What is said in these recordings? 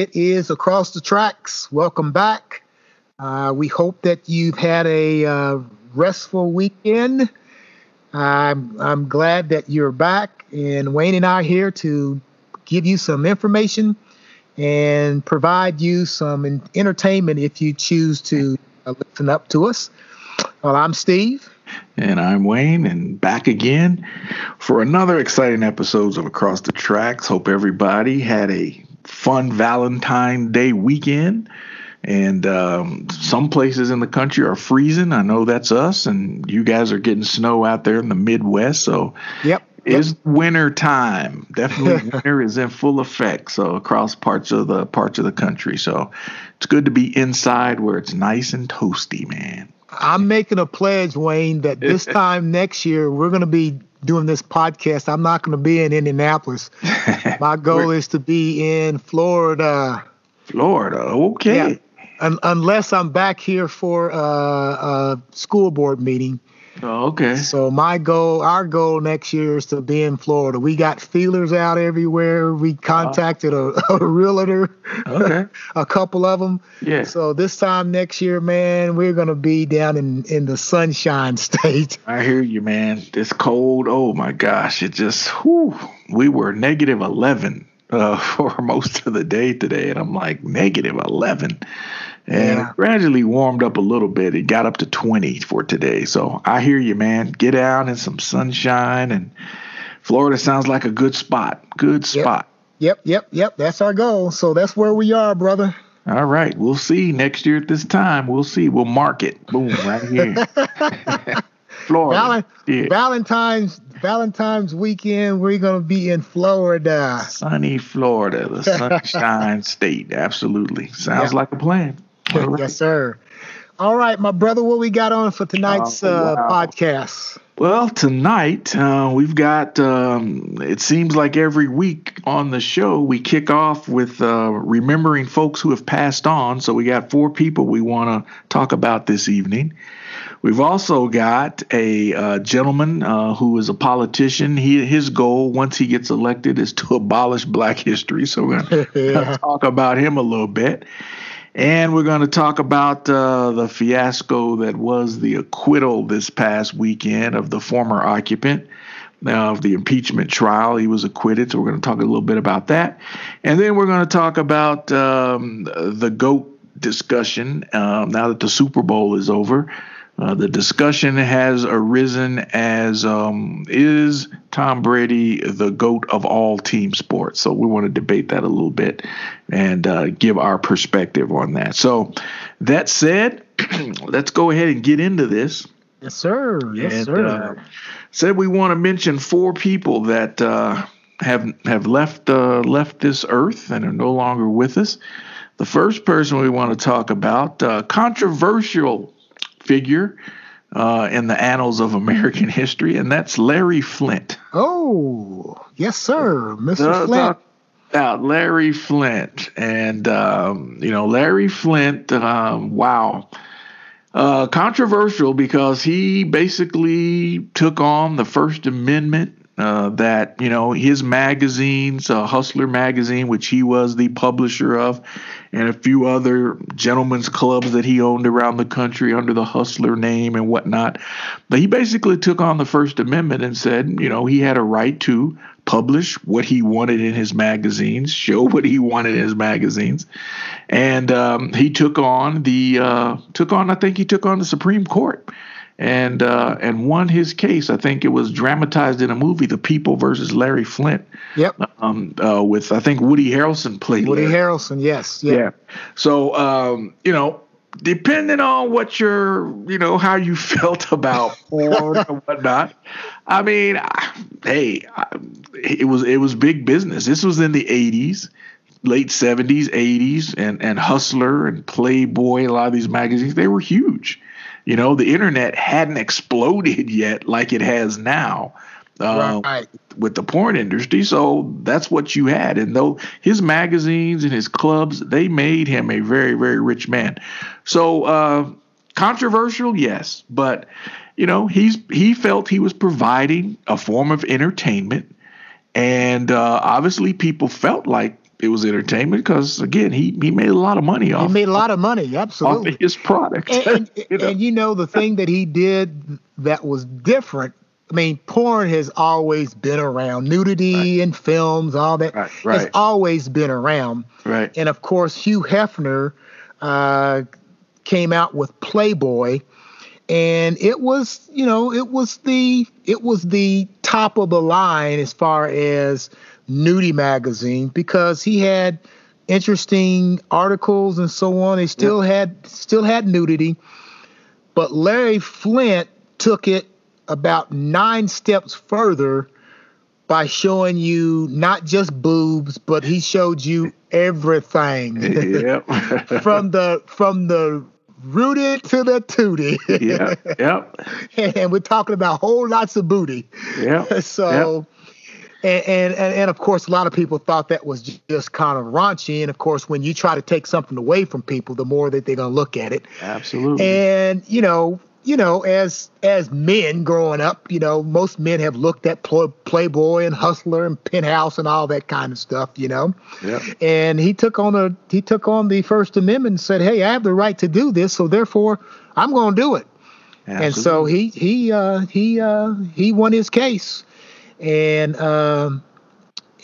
It is Across the Tracks. Welcome back. Uh, we hope that you've had a uh, restful weekend. I'm, I'm glad that you're back, and Wayne and I are here to give you some information and provide you some entertainment if you choose to uh, listen up to us. Well, I'm Steve. And I'm Wayne, and back again for another exciting episodes of Across the Tracks. Hope everybody had a fun Valentine Day weekend. And um, some places in the country are freezing. I know that's us, and you guys are getting snow out there in the Midwest. So, yep, it's winter time. Definitely, winter is in full effect. So across parts of the parts of the country. So it's good to be inside where it's nice and toasty, man. I'm making a pledge, Wayne, that this time next year we're going to be doing this podcast. I'm not going to be in Indianapolis. My goal is to be in Florida. Florida, okay. Yeah. Un- unless I'm back here for uh, a school board meeting. Oh, okay. So my goal, our goal next year is to be in Florida. We got feelers out everywhere. We contacted a, a realtor, okay, a couple of them. Yeah. So this time next year, man, we're gonna be down in in the sunshine state. I hear you, man. It's cold. Oh my gosh, it just. Whew, we were negative eleven uh, for most of the day today, and I'm like negative eleven and yeah. gradually warmed up a little bit. It got up to 20 for today. So I hear you, man. Get out in some sunshine, and Florida sounds like a good spot. Good spot. Yep, yep, yep. That's our goal. So that's where we are, brother. All right. We'll see next year at this time. We'll see. We'll mark it. Boom, right here. Florida. Val- yeah. Valentine's Valentine's weekend, we're gonna be in Florida. Sunny Florida, the sunshine state. Absolutely. Sounds yep. like a plan. Right. yes, sir. All right, my brother, what we got on for tonight's oh, uh, wow. podcast? Well, tonight uh, we've got, um, it seems like every week on the show, we kick off with uh, remembering folks who have passed on. So we got four people we want to talk about this evening. We've also got a uh, gentleman uh, who is a politician. He, his goal, once he gets elected, is to abolish black history. So we're going to yeah. talk about him a little bit. And we're going to talk about uh, the fiasco that was the acquittal this past weekend of the former occupant of the impeachment trial. He was acquitted, so we're going to talk a little bit about that. And then we're going to talk about um, the GOAT discussion um, now that the Super Bowl is over. Uh, the discussion has arisen as um, is Tom Brady the GOAT of all team sports? So we want to debate that a little bit and uh, give our perspective on that. So that said, let's go ahead and get into this. Yes, sir. Yes, and, sir. Uh, said we want to mention four people that uh, have have left uh, left this earth and are no longer with us. The first person we want to talk about, uh, controversial figure uh, in the annals of American history, and that's Larry Flynt. Oh, yes, sir, Mr. Flynt. About Larry Flynt, and um, you know Larry Flynt. Um, wow, uh, controversial because he basically took on the First Amendment uh, that you know his magazines, uh, Hustler magazine, which he was the publisher of, and a few other gentlemen's clubs that he owned around the country under the Hustler name and whatnot. But he basically took on the First Amendment and said, you know, he had a right to publish what he wanted in his magazines, show what he wanted in his magazines, and um, he took on the uh, took on. I think he took on the Supreme Court and uh, and won his case. I think it was dramatized in a movie, The People versus Larry Flynt. Yep. Um, uh, with I think Woody Harrelson played. Woody Larry. Harrelson, yes. Yeah. yeah. So um, you know, depending on what your you know how you felt about porn and whatnot. I mean, hey, it was it was big business. This was in the '80s late 70s, 80s, and, and Hustler and Playboy, a lot of these magazines, they were huge. You know, the internet hadn't exploded yet like it has now. Uh, right. with the porn industry. So that's what you had. And though his magazines and his clubs, they made him a very, very rich man. So uh, controversial, yes, but you know he's he felt he was providing a form of entertainment, and uh, obviously people felt like it was entertainment because again, he he made a lot of money off. He made a lot of money, absolutely. Off his product. And, and, you know? and you know the thing that he did that was different. I mean, porn has always been around. Nudity right. in films, all that right, right. has always been around. Right. And of course, Hugh Hefner uh, came out with Playboy, and it was, you know, it was the it was the top of the line as far as nudie magazine because he had interesting articles and so on. They still yep. had still had nudity, but Larry Flynt took it about nine steps further by showing you not just boobs, but he showed you everything. Yep. from the from the rooted to the tootie. yeah. Yep. and we're talking about whole lots of booty. Yeah. so yep. And, and, and of course, a lot of people thought that was just kind of raunchy. And of course, when you try to take something away from people, the more that they're gonna look at it. Absolutely. And you know, you know, as as men growing up, you know, most men have looked at Playboy and Hustler and Penthouse and all that kind of stuff, you know. Yeah. And he took on a he took on the First Amendment and said, "Hey, I have the right to do this, so therefore, I'm going to do it." Absolutely. And so he he uh, he uh, he won his case and um,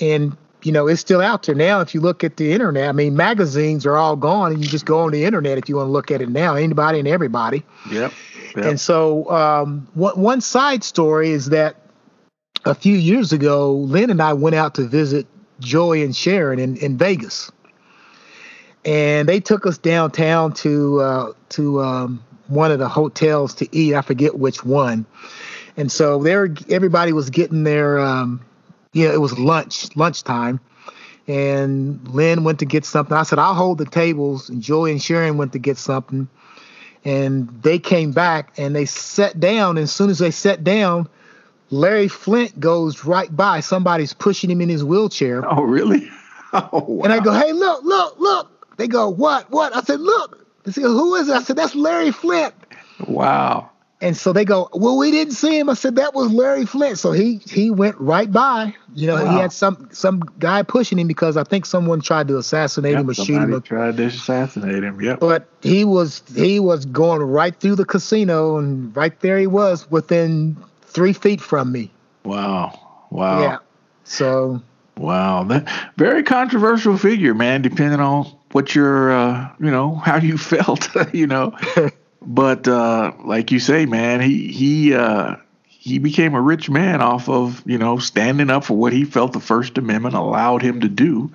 and you know it's still out there now. If you look at the internet, I mean, magazines are all gone, and you just go on the internet if you want to look at it now. Anybody and everybody. Yep. yep. And so um, one one side story is that a few years ago, Lynn and I went out to visit Joy and Sharon in, in Vegas, and they took us downtown to uh, to um, one of the hotels to eat. I forget which one and so there, everybody was getting their, um, yeah, it was lunch, lunchtime. And Lynn went to get something. I said, I'll hold the tables. And Joey and Sharon went to get something. And they came back and they sat down. And as soon as they sat down, Larry Flynt goes right by. Somebody's pushing him in his wheelchair. Oh, really? Oh, wow. And I go, hey, look, look, look. They go, what, what? I said, look. They say, who is it? I said, that's Larry Flynt. Wow. And so they go, well, we didn't see him. I said that was Larry Flynt. So he he went right by. You know, wow. he had some some guy pushing him because I think someone tried to assassinate yep, him or shoot him. Tried to assassinate him. Yep. But he was he was going right through the casino, and right there he was within three feet from me. Wow! Wow! Yeah. So. Wow, that very controversial figure, man. Depending on what your, uh, you know, how you felt, you know. But uh, like you say, man, he he uh, he became a rich man off of you know standing up for what he felt the First Amendment allowed him to do.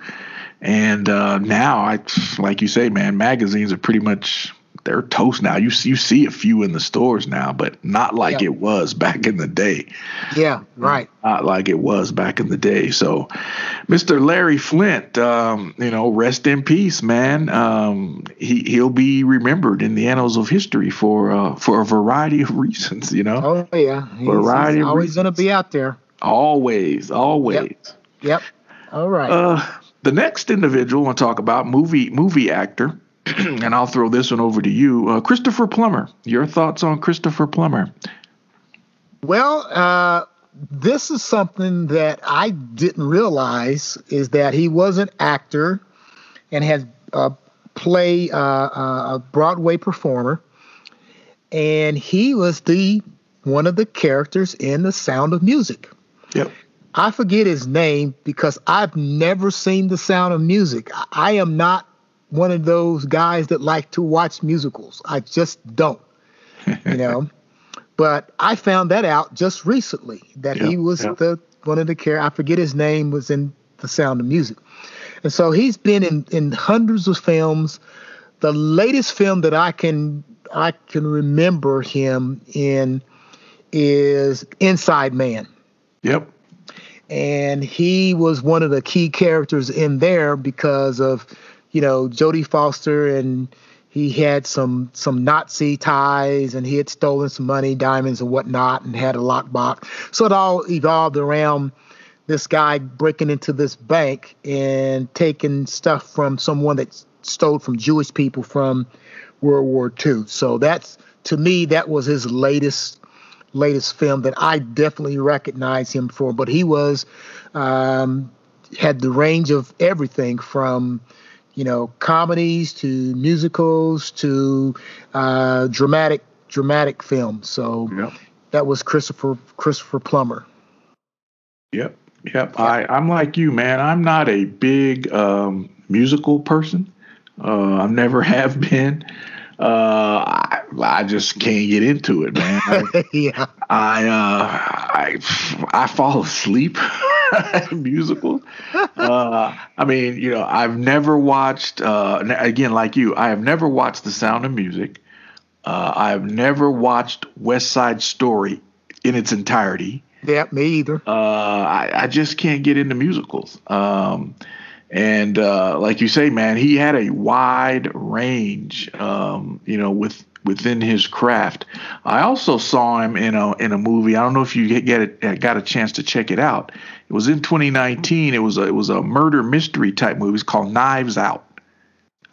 And uh, now, I like you say, man, magazines are pretty much they're toast now. You you see a few in the stores now, but not like yeah. it was back in the day. Yeah, right. Not like it was back in the day. So, Mr. Larry Flynt, um, you know, rest in peace, man. Um, he he'll be remembered in the annals of history for uh, for a variety of reasons. You know. Oh yeah, he's, variety he's always going to be out there. Always, always. Yep. yep. All right. Uh, the next individual I want to talk about movie movie actor and I'll throw this one over to you, uh, Christopher Plummer. Your thoughts on Christopher Plummer? Well, uh, this is something that I didn't realize is that he was an actor and had uh, play uh, uh, a Broadway performer, and he was the one of the characters in The Sound of Music. Yep. I forget his name because I've never seen The Sound of Music. I am not one of those guys that like to watch musicals. I just don't, you know. but I found that out just recently that yep, he was yep. the one of the care. I forget his name was in The Sound of Music, and so he's been in in hundreds of films. The latest film that I can I can remember him in is Inside Man. Yep. And he was one of the key characters in there because of you know, Jodie Foster and he had some some Nazi ties and he had stolen some money, diamonds and whatnot, and had a lockbox. So it all evolved around this guy breaking into this bank and taking stuff from someone that stole from Jewish people from World War II. So that's to me that was his latest latest film that I definitely recognize him for. But he was um, had the range of everything from you know comedies to musicals to uh, dramatic dramatic films. So yep. that was Christopher Christopher Plummer. Yep, yep. I I'm like you, man. I'm not a big um, musical person. Uh, I never have been. Uh, I, I just can't get into it, man. I, yeah. I uh, I I fall asleep musicals. Uh, I mean, you know, I've never watched. Uh, again, like you, I have never watched The Sound of Music. Uh, I've never watched West Side Story in its entirety. Yeah, me either. Uh, I, I just can't get into musicals. Um, and uh, like you say, man, he had a wide range, um, you know, with within his craft. I also saw him in a in a movie. I don't know if you get, get it, got a chance to check it out. It was in 2019. It was a, it was a murder mystery type movie. It's called Knives Out.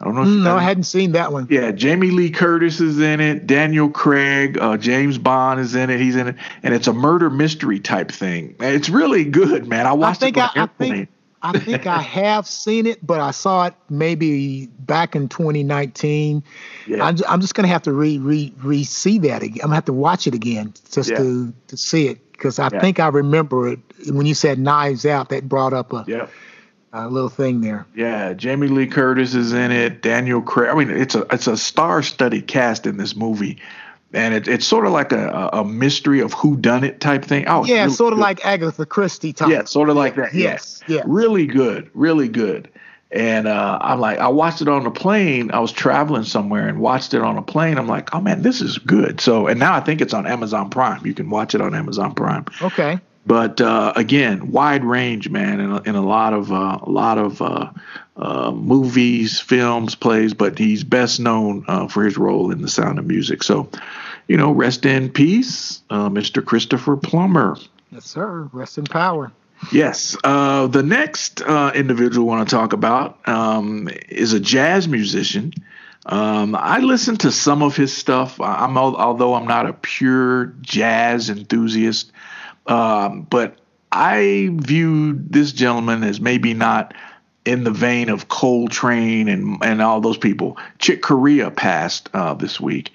I don't know. Mm, no, I hadn't seen that one. Yeah, Jamie Lee Curtis is in it. Daniel Craig, uh, James Bond is in it. He's in it, and it's a murder mystery type thing. It's really good, man. I watched I think it. I, I think I think I have seen it, but I saw it maybe back in 2019. Yeah. I'm, I'm just gonna have to re re re see that again. I'm gonna have to watch it again just yeah. to to see it because I yeah. think I remember it when you said Knives Out. That brought up a yeah. a little thing there. Yeah, Jamie Lee Curtis is in it. Daniel Craig. I mean, it's a it's a star-studded cast in this movie and it, it's sort of like a, a mystery of who done it type thing. Oh, yeah, really sort of good. like Agatha Christie type. Yeah, sort of like that. Yes, yeah. really good, really good. And uh, I'm like, I watched it on the plane. I was traveling somewhere and watched it on a plane. I'm like, oh man, this is good. So, and now I think it's on Amazon Prime. You can watch it on Amazon Prime. Okay. But uh, again, wide range, man, in a, in a lot of uh, a lot of uh, uh, movies, films, plays. But he's best known uh, for his role in The Sound of Music. So, you know, rest in peace, Mr. Christopher Plummer. Yes, sir. Rest in power. Yes. Uh, the next uh, individual I want to talk about um, is a jazz musician. Um, I listen to some of his stuff. I'm although I'm not a pure jazz enthusiast, um, but I viewed this gentleman as maybe not in the vein of Coltrane and and all those people. Chick Corea passed uh, this week,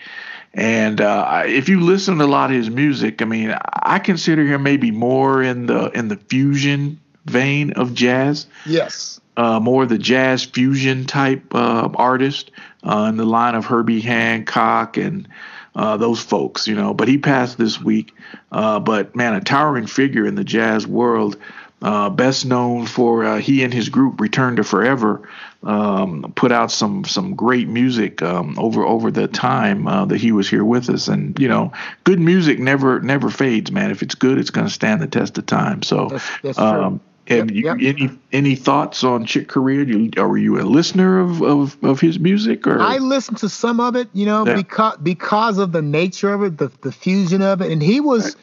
and uh, if you listen to a lot of his music, I mean, I consider him maybe more in the in the fusion vein of jazz. Yes. Uh, more the jazz fusion type uh, artist uh, in the line of Herbie Hancock and uh, those folks, you know. But he passed this week. Uh, but man, a towering figure in the jazz world. Uh, best known for uh, he and his group Return to Forever um, put out some some great music um, over over the time uh, that he was here with us, and you know, good music never never fades, man. If it's good, it's going to stand the test of time. So, that's, that's um, and yep, you, yep. any any thoughts on Chick Corea? You, are you a listener of, of, of his music? Or I listened to some of it, you know, yeah. because because of the nature of it, the the fusion of it, and he was. Right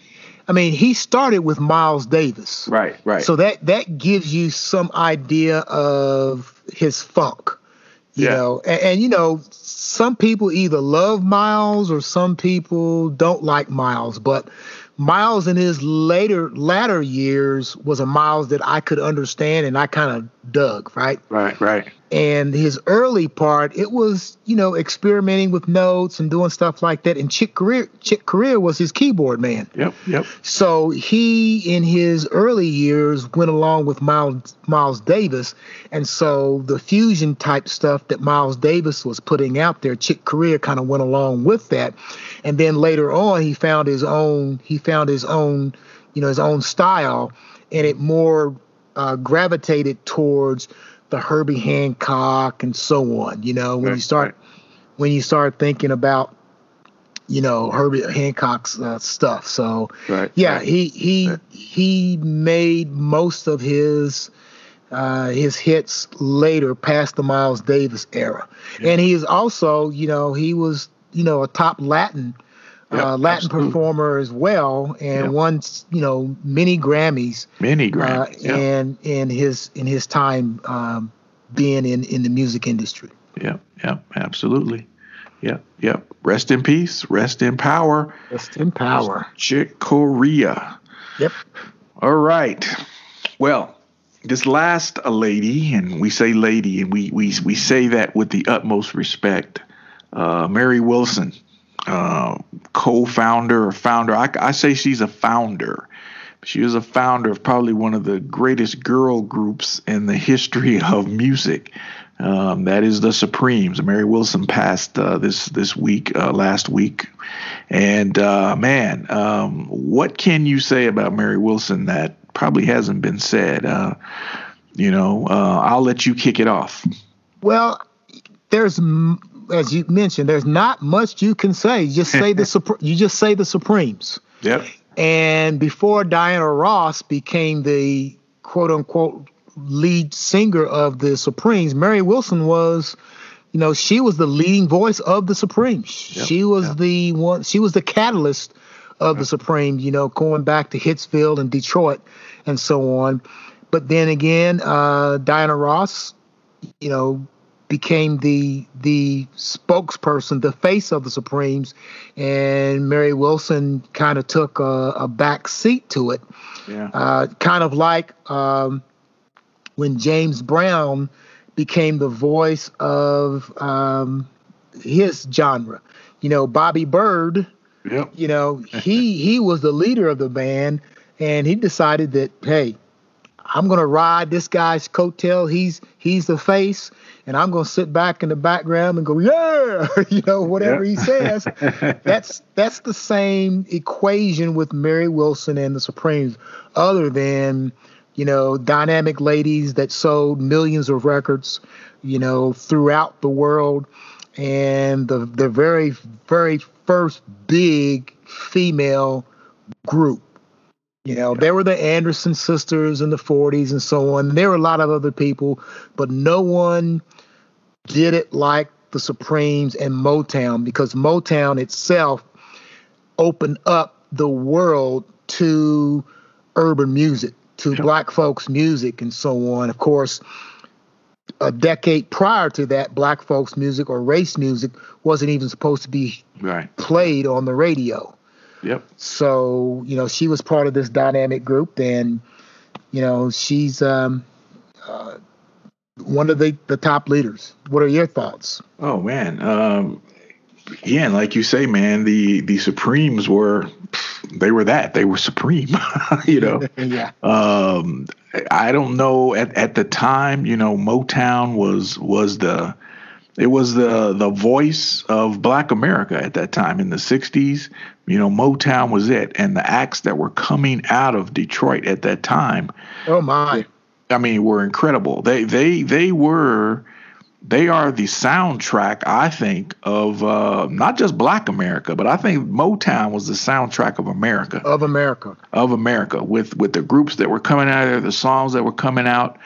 I mean, he started with Miles Davis. Right, right. So that that gives you some idea of his funk. You yeah. know, and, and, you know, some people either love Miles or some people don't like Miles, but Miles in his later latter years was a Miles that I could understand and I kind of dug, right? Right, right. And his early part, it was, you know, experimenting with notes and doing stuff like that. And Chick Corea, Chick Corea was his keyboard man. Yep, yep. So he, in his early years, went along with Miles, Miles Davis. And so the fusion type stuff that Miles Davis was putting out there, Chick Corea kind of went along with that. And then later on, he found his own, he found his own, you know, his own style. And it more uh, gravitated towards the Herbie Hancock and so on. You know, when you start when you start thinking about you know Herbie Hancock's uh, stuff. So right, yeah, he he he made most of his uh, his hits later past the Miles Davis era, yeah. and he is also you know he was you know a top Latin yep, uh, Latin absolutely. performer as well, and yep. won you know many Grammys, many uh, Grammys, uh, yep. and in his in his time um, being in in the music industry. Yeah, yeah, absolutely. Yeah, yeah. Rest in peace. Rest in power. Rest in power. Chick Corea. Yep. All right. Well, this last a lady, and we say lady, and we we we say that with the utmost respect. Uh, Mary Wilson, uh, co-founder or founder. I, I say she's a founder. She was a founder of probably one of the greatest girl groups in the history of music. Um, that is the Supremes. Mary Wilson passed uh, this this week, uh, last week, and uh, man, um, what can you say about Mary Wilson that probably hasn't been said? Uh, you know, uh, I'll let you kick it off. Well, there's as you mentioned, there's not much you can say. You just say the you just say the Supremes. Yep. And before Diana Ross became the quote unquote lead singer of the Supremes, Mary Wilson was, you know, she was the leading voice of the Supremes. Yep. She was yep. the one. She was the catalyst of the Supremes. You know, going back to Hitsville and Detroit and so on. But then again, uh, Diana Ross, you know, became the the spokesperson, the face of the Supremes, and Mary Wilson kind of took a, a, back seat to it. Yeah. Uh, kind of like um, when James Brown became the voice of um, his genre. You know, Bobby Byrd. Yep. You know, he he was the leader of the band, and he decided that hey, I'm gonna ride this guy's coattail. He's he's the face, and I'm gonna sit back in the background and go, yeah, you know, whatever he says. that's that's the same equation with Mary Wilson and the Supremes, other than you know dynamic ladies that sold millions of records, you know, throughout the world, and the the very very first big female group you know, there were the Anderson sisters in the 40s and so on. There were a lot of other people, but no one did it like the Supremes and Motown because Motown itself opened up the world to urban music, to black folks' music and so on. Of course, a decade prior to that, black folks' music or race music wasn't even supposed to be right. played on the radio. Yep. So you know she was part of this dynamic group, and you know she's um, uh, one of the the top leaders. What are your thoughts? Oh man, um, yeah, like you say, man, the the Supremes were they were that they were supreme, you know. yeah. Um, I don't know at at the time, you know, Motown was was the it was the the voice of Black America at that time in the '60s. You know, Motown was it, and the acts that were coming out of Detroit at that time. Oh my! I mean, were incredible. They they they were they are the soundtrack, I think, of uh, not just Black America, but I think Motown was the soundtrack of America. Of America. Of America, with with the groups that were coming out there, the songs that were coming out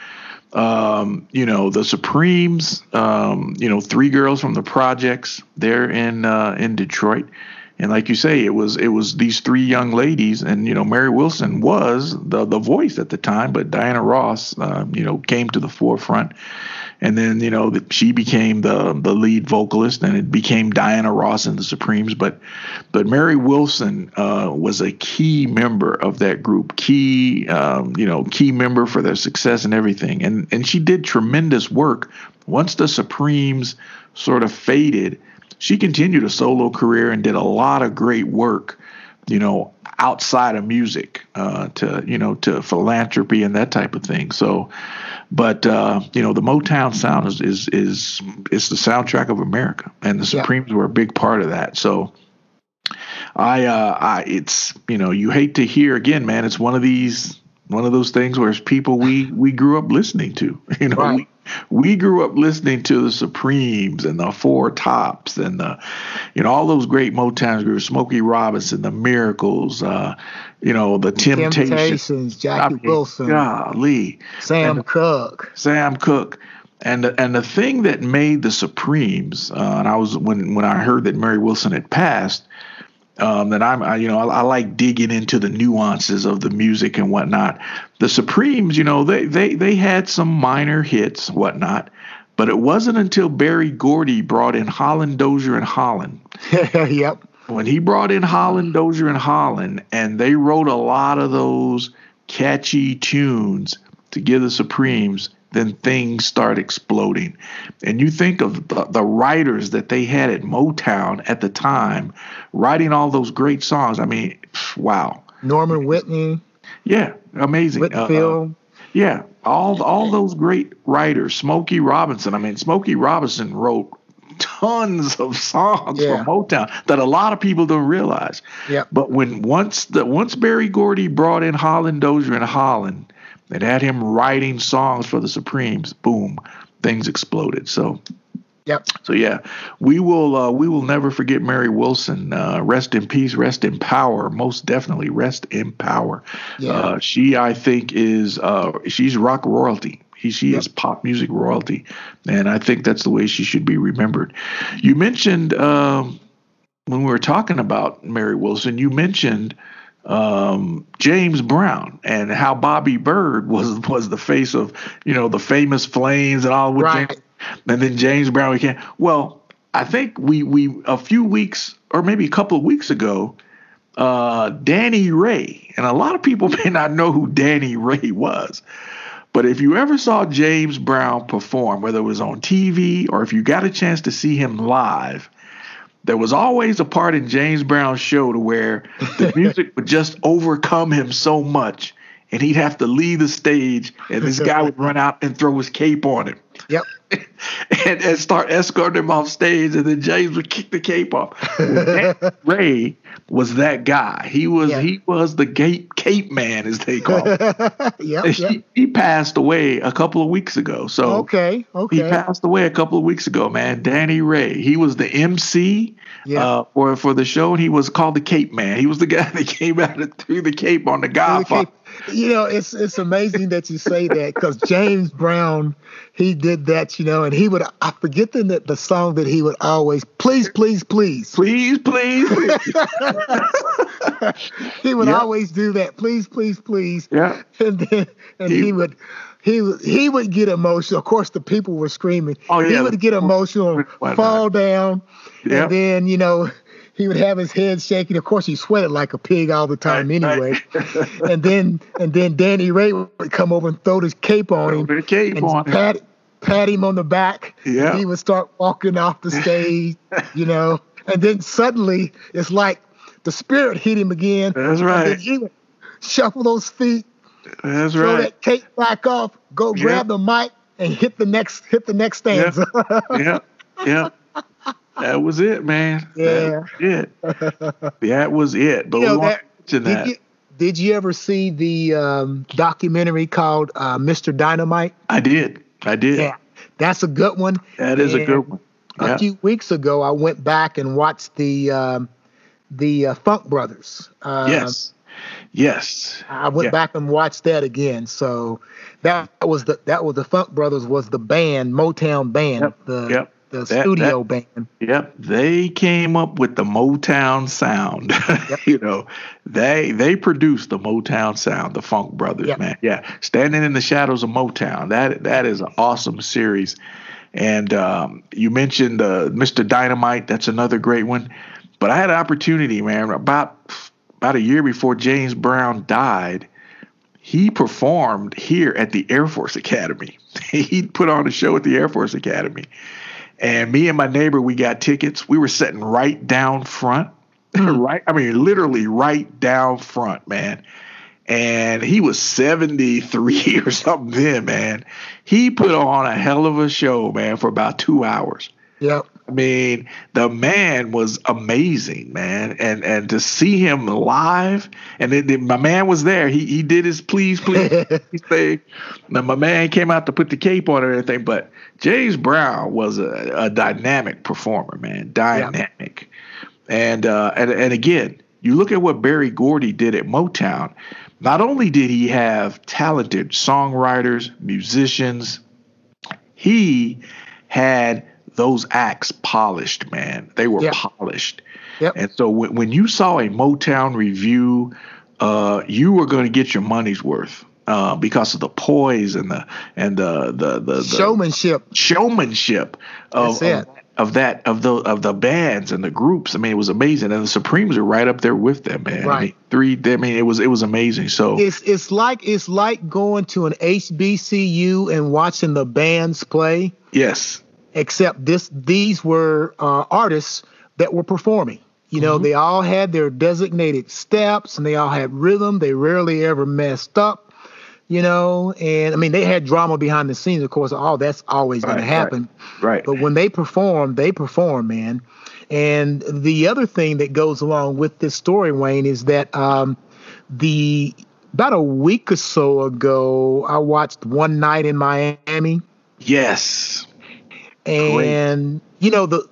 um, you know, the Supremes, um, you know, three girls from the projects there in uh, in Detroit. And like you say, it was it was these three young ladies, and you know Mary Wilson was the the voice at the time, but Diana Ross, uh, you know, came to the forefront, and then you know she became the the lead vocalist, and it became Diana Ross and the Supremes. But but Mary Wilson uh, was a key member of that group, key um, you know key member for their success and everything, and and she did tremendous work. Once the Supremes sort of faded she continued a solo career and did a lot of great work, you know, outside of music, uh, to you know, to philanthropy and that type of thing. So, but uh, you know, the Motown sound is is is is the soundtrack of America, and the Supremes yeah. were a big part of that. So. I, uh, I, it's, you know, you hate to hear again, man. It's one of these, one of those things where it's people we we grew up listening to. You know, right. we, we grew up listening to the Supremes and the Four Tops and the, you know, all those great Motown groups, Smokey Robinson, the Miracles, uh, you know, the Temptations, Temptations Jackie I mean, Wilson, golly, Sam and, Cooke, Sam Cooke. And the, and the thing that made the Supremes, uh, and I was when when I heard that Mary Wilson had passed, um, that I'm, I, you know, I, I, like digging into the nuances of the music and whatnot. The Supremes, you know, they they they had some minor hits, whatnot, but it wasn't until Berry Gordy brought in Holland Dozier and Holland. yep. When he brought in Holland Dozier and Holland, and they wrote a lot of those catchy tunes to give the Supremes, then things start exploding. And you think of the, the, writers that they had at Motown at the time, writing all those great songs. I mean, wow. Norman Whitney. Yeah, amazing. Whitfield. Uh, uh, yeah, all all those great writers. Smokey Robinson. I mean, Smokey Robinson wrote tons of songs yeah. from Motown that a lot of people don't realize. Yeah. But when once the once Berry Gordy brought in Holland Dozier and Holland, and had him writing songs for the Supremes, boom, things exploded. So Yep. So yeah, we will uh, we will never forget Mary Wilson. Uh, rest in peace, rest in power. Most definitely, rest in power. Yeah. Uh, she, I think, is uh, she's rock royalty. He, she yep. is pop music royalty, and I think that's the way she should be remembered. You mentioned um, when we were talking about Mary Wilson, you mentioned um, James Brown and how Bobby Byrd was was the face of you know the famous flames and all with right. James and then James Brown became well. I think we we a few weeks or maybe a couple of weeks ago, uh, Danny Ray, and a lot of people may not know who Danny Ray was, but if you ever saw James Brown perform, whether it was on TV or if you got a chance to see him live, there was always a part in James Brown's show to where the music would just overcome him so much and he'd have to leave the stage and this guy would run out and throw his cape on him. Yep. and, and start escorting him off stage, and then James would kick the cape off. Ray was that guy. He was yeah. he was the cape cape man, as they call yep, he, yep. he passed away a couple of weeks ago. So okay, okay. He passed away a couple of weeks ago, man. Danny Ray. He was the MC yeah. uh, for for the show, and he was called the Cape Man. He was the guy that came out and threw the cape on the Godfather. You know, it's it's amazing that you say that because James Brown he did that, you know, and he would I forget the the song that he would always please, please, please, please, please. he would yep. always do that, please, please, please. Yeah. And then and he, he would he he would get emotional. Of course, the people were screaming. Oh yeah. He would get emotional, fall down, yep. and then you know he would have his head shaking. Of course, he sweated like a pig all the time right, anyway. Right. and then and then Danny Ray would come over and throw his cape on him. The cape and on pat, him. pat him on the back. Yeah. He would start walking off the stage, you know. And then suddenly it's like the spirit hit him again. That's right. he would shuffle those feet. That's throw right. that cape back off, go grab the mic and hit the next hit the next stanza. Yeah. yeah. yeah that was it, man. Yeah, that it. that was it. But you know, we that, did that. You, did you ever see the um, documentary called uh, Mr. Dynamite? I did. I did. Yeah, that's a good one. That is and a good one. Yeah. A few weeks ago, I went back and watched the um, the uh, Funk Brothers. Uh, yes. Yes. I went yeah. back and watched that again. So that was the that was the Funk Brothers was the band Motown band. Yep. The yep the that, studio that, band. Yep, they came up with the Motown sound. Yep. you know, they they produced the Motown sound, the Funk Brothers, yep. man. Yeah, standing in the shadows of Motown. That that is an awesome series. And um, you mentioned uh, Mr. Dynamite. That's another great one. But I had an opportunity, man, about about a year before James Brown died. He performed here at the Air Force Academy. he put on a show at the Air Force Academy and me and my neighbor, we got tickets. We were sitting right down front, hmm. right? I mean, literally right down front, man. And he was 73 or something then, man. He put on a hell of a show, man, for about two hours. Yep. I mean, the man was amazing, man, and and to see him live, and my man was there. He he did his please please thing. Now my man came out to put the cape on and everything, but James Brown was a, a dynamic performer, man, dynamic, yeah. and uh, and and again, you look at what Berry Gordy did at Motown. Not only did he have talented songwriters, musicians, he had those acts polished, man. They were yep. polished. Yep. And so when, when you saw a Motown Revue, uh, you were going to get your money's worth. Uh, because of the poise and the and the the the, the showmanship showmanship of, of, of that of the of the bands and the groups. I mean, it was amazing, and the Supremes are right up there with them, man. Right. I mean, three. I mean, it was it was amazing. So it's it's like it's like going to an HBCU and watching the bands play. Yes. Except this these were uh, artists that were performing. You know, mm-hmm. they all had their designated steps and they all had rhythm. They rarely ever messed up you know, and I mean they had drama behind the scenes, of course. All that's always right, going to happen, right, right? But when they perform, they perform, man. And the other thing that goes along with this story, Wayne, is that um, the about a week or so ago, I watched One Night in Miami. Yes, and Great. you know the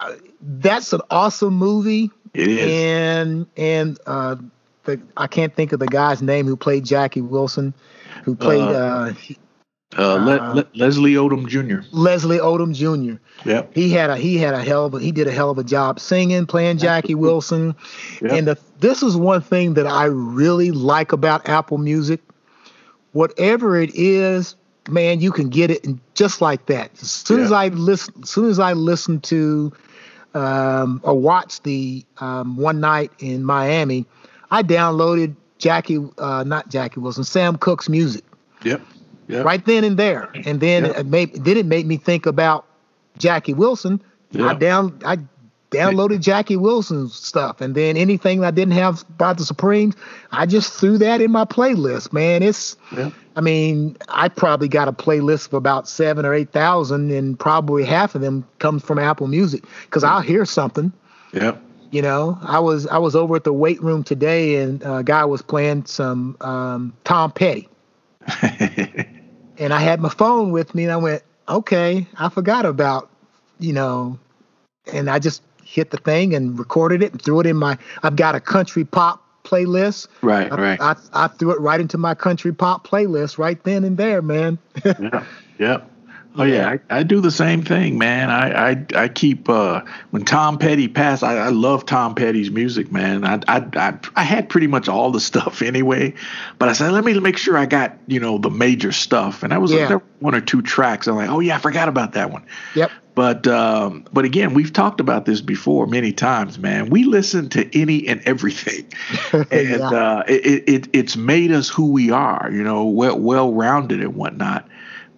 uh, that's an awesome movie. It is, and and uh, the I can't think of the guy's name who played Jackie Wilson, who played uh, uh, Le- uh, Le- Leslie Odom Jr. Leslie Odom Jr. Yeah, he had a he had a hell of a he did a hell of a job singing, playing Jackie Wilson, yep. and the, this is one thing that I really like about Apple Music. Whatever it is, man, you can get it just like that. As soon yeah. as I listen, as soon as I listen to um, or watch the um, one night in Miami, I downloaded Jackie, uh, not Jackie Wilson, Sam Cooke's music. Yep. Yep. Right then and there, and then yep. it made then it made me think about Jackie Wilson. Yep. I down I downloaded Jackie Wilson's stuff, and then anything I didn't have by the Supremes, I just threw that in my playlist. Man, it's yep. I mean, I probably got a playlist of about seven or eight thousand, and probably half of them comes from Apple Music because I'll hear something. Yeah. You know, I was I was over at the weight room today, and a guy was playing some um, Tom Petty, and I had my phone with me, and I went, okay, I forgot about, you know, and I just hit the thing and recorded it and threw it in my. I've got a country pop playlist. Right, I, right. I, I threw it right into my country pop playlist right then and there, man. yeah, yeah. Oh yeah, I, I, do the same thing, man. I I, I keep uh, when Tom Petty passed. I, I love Tom Petty's music, man. I, I I I had pretty much all the stuff anyway, but I said let me make sure I got you know the major stuff, and I was yeah. like, one or two tracks. I'm like, oh yeah, I forgot about that one. Yep. But um, but again, we've talked about this before many times, man. We listen to any and everything, and yeah. uh, it, it it's made us who we are, you know, well well rounded and whatnot.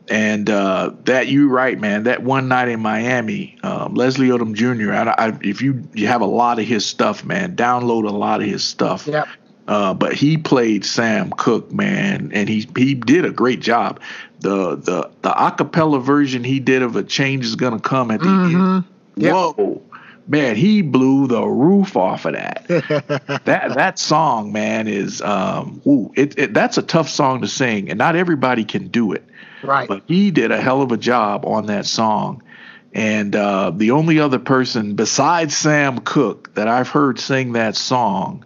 And uh, that you right, man. That one night in Miami, um, Leslie Odom Jr. I, I, if you you have a lot of his stuff, man, download a lot of his stuff. Yep. Uh, but he played Sam Cooke, man, and he he did a great job. The the the acapella version he did of "A Change Is Gonna Come" at the mm-hmm. end. Yep. Whoa, man, he blew the roof off of that. that that song, man, is um, ooh, it, it that's a tough song to sing, and not everybody can do it. Right. But he did a hell of a job on that song. And uh, the only other person besides Sam Cooke that I've heard sing that song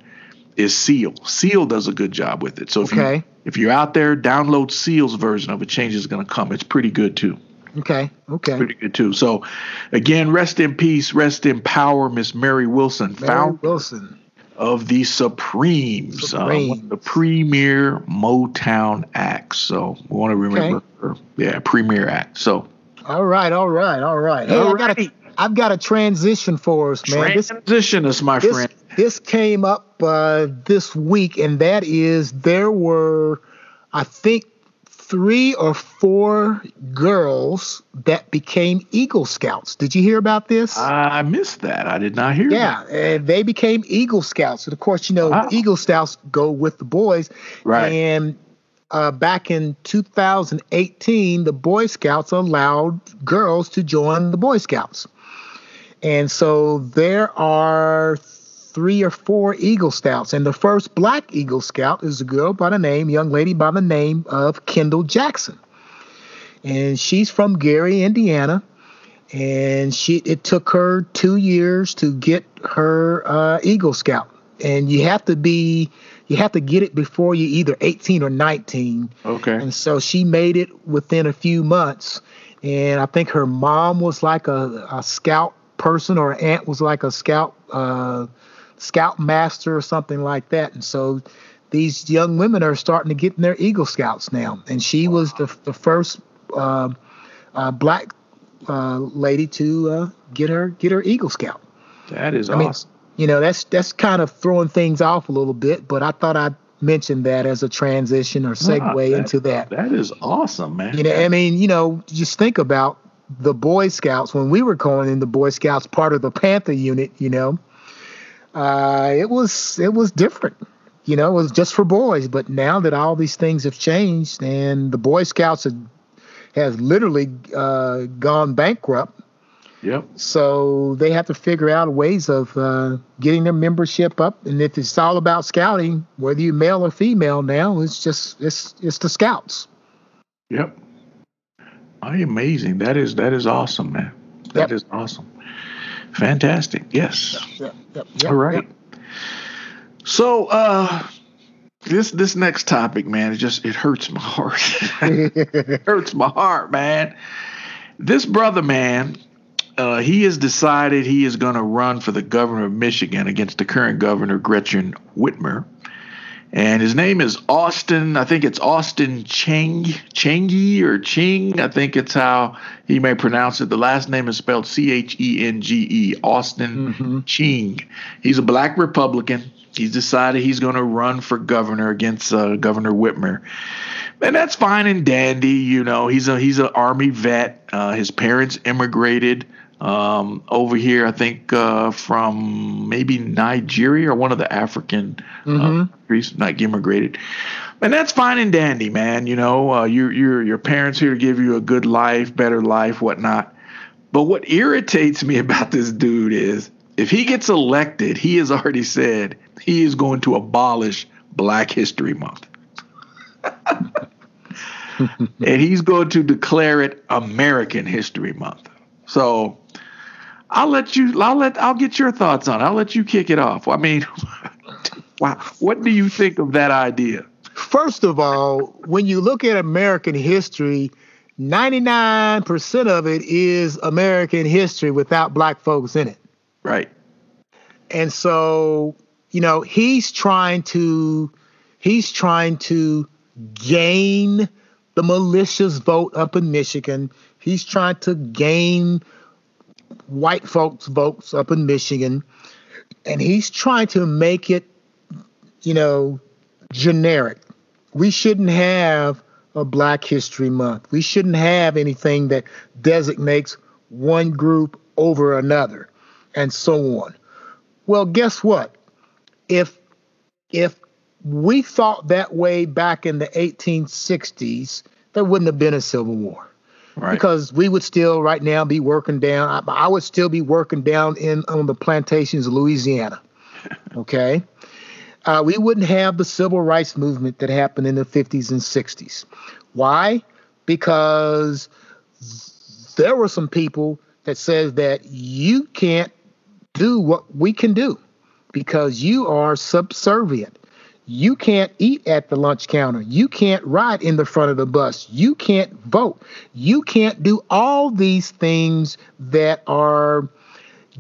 is Seal. Seal does a good job with it. So if okay. you if you're out there, download Seal's version of "A Change Is Gonna Come." It's pretty good too. Okay. Okay. Pretty good too. So, again, rest in peace, rest in power, Miss Mary Wilson, Mary founder Wilson of the Supremes, Supremes. Uh, the premier Motown act. So we want to remember, okay. yeah, premier act. So. All right, all right, all right. Hey, all I got a, I've got a transition for us, man. Transition this, us, my this, friend. This came up uh, this week, and that is there were, I think, three or four girls that became Eagle Scouts. Did you hear about this? I missed that. I did not hear. Yeah, that. and they became Eagle Scouts. And of course, you know, wow. Eagle Scouts go with the boys. Right. And uh, back in 2018, the Boy Scouts allowed girls to join the Boy Scouts. And so there are three or four Eagle Scouts. And the first black Eagle Scout is a girl by the name, young lady by the name of Kendall Jackson. And she's from Gary, Indiana. And she it took her two years to get her uh, Eagle Scout. And you have to be you have to get it before you're either 18 or 19. Okay. And so she made it within a few months. And I think her mom was like a, a scout person or her aunt was like a scout uh, scout master or something like that. And so these young women are starting to get in their Eagle Scouts now. And she wow. was the, the first uh, uh, black uh, lady to uh, get her get her Eagle Scout. That is I awesome. Mean, you know, that's that's kind of throwing things off a little bit, but I thought I'd mention that as a transition or segue that, into that. That is awesome, man. You know, I mean, you know, just think about the Boy Scouts when we were going in the Boy Scouts, part of the Panther unit. You know, uh, it was it was different. You know, it was just for boys. But now that all these things have changed and the Boy Scouts have, has literally uh, gone bankrupt. Yep. So they have to figure out ways of uh, getting their membership up. And if it's all about scouting, whether you're male or female now, it's just it's it's the scouts. Yep. I amazing. That is that is awesome, man. That yep. is awesome. Fantastic. Yes. Yep, yep, yep, All right. So uh this this next topic, man, it just it hurts my heart. it hurts my heart, man. This brother, man, uh, he has decided he is going to run for the governor of Michigan against the current governor Gretchen Whitmer and his name is Austin. I think it's Austin Cheng, Chengi or Ching. I think it's how he may pronounce it. The last name is spelled C H E N G E, Austin mm-hmm. Ching. He's a black Republican. He's decided he's going to run for governor against uh, Governor Whitmer. And that's fine and dandy, you know. He's a he's an army vet. Uh, his parents immigrated um, over here, I think uh, from maybe Nigeria or one of the African uh, mm-hmm. uh, countries, not immigrated. And that's fine and dandy, man. You know, uh, your your your parents here to give you a good life, better life, whatnot. But what irritates me about this dude is if he gets elected, he has already said he is going to abolish Black History Month. and he's going to declare it American History Month. So I'll let you. I'll let. I'll get your thoughts on. it. I'll let you kick it off. I mean, wow. What do you think of that idea? First of all, when you look at American history, 99% of it is American history without black folks in it. Right. And so, you know, he's trying to he's trying to gain the malicious vote up in Michigan. He's trying to gain white folks votes up in Michigan, and he's trying to make it, you know, generic. We shouldn't have a Black History Month. We shouldn't have anything that designates one group over another, and so on. Well, guess what? If if we thought that way back in the 1860s, there wouldn't have been a civil war. Right. Because we would still right now be working down. I, I would still be working down in on the plantations of Louisiana. Okay. Uh, we wouldn't have the civil rights movement that happened in the 50s and 60s. Why? Because there were some people that said that you can't do what we can do because you are subservient. You can't eat at the lunch counter. You can't ride in the front of the bus. You can't vote. You can't do all these things that are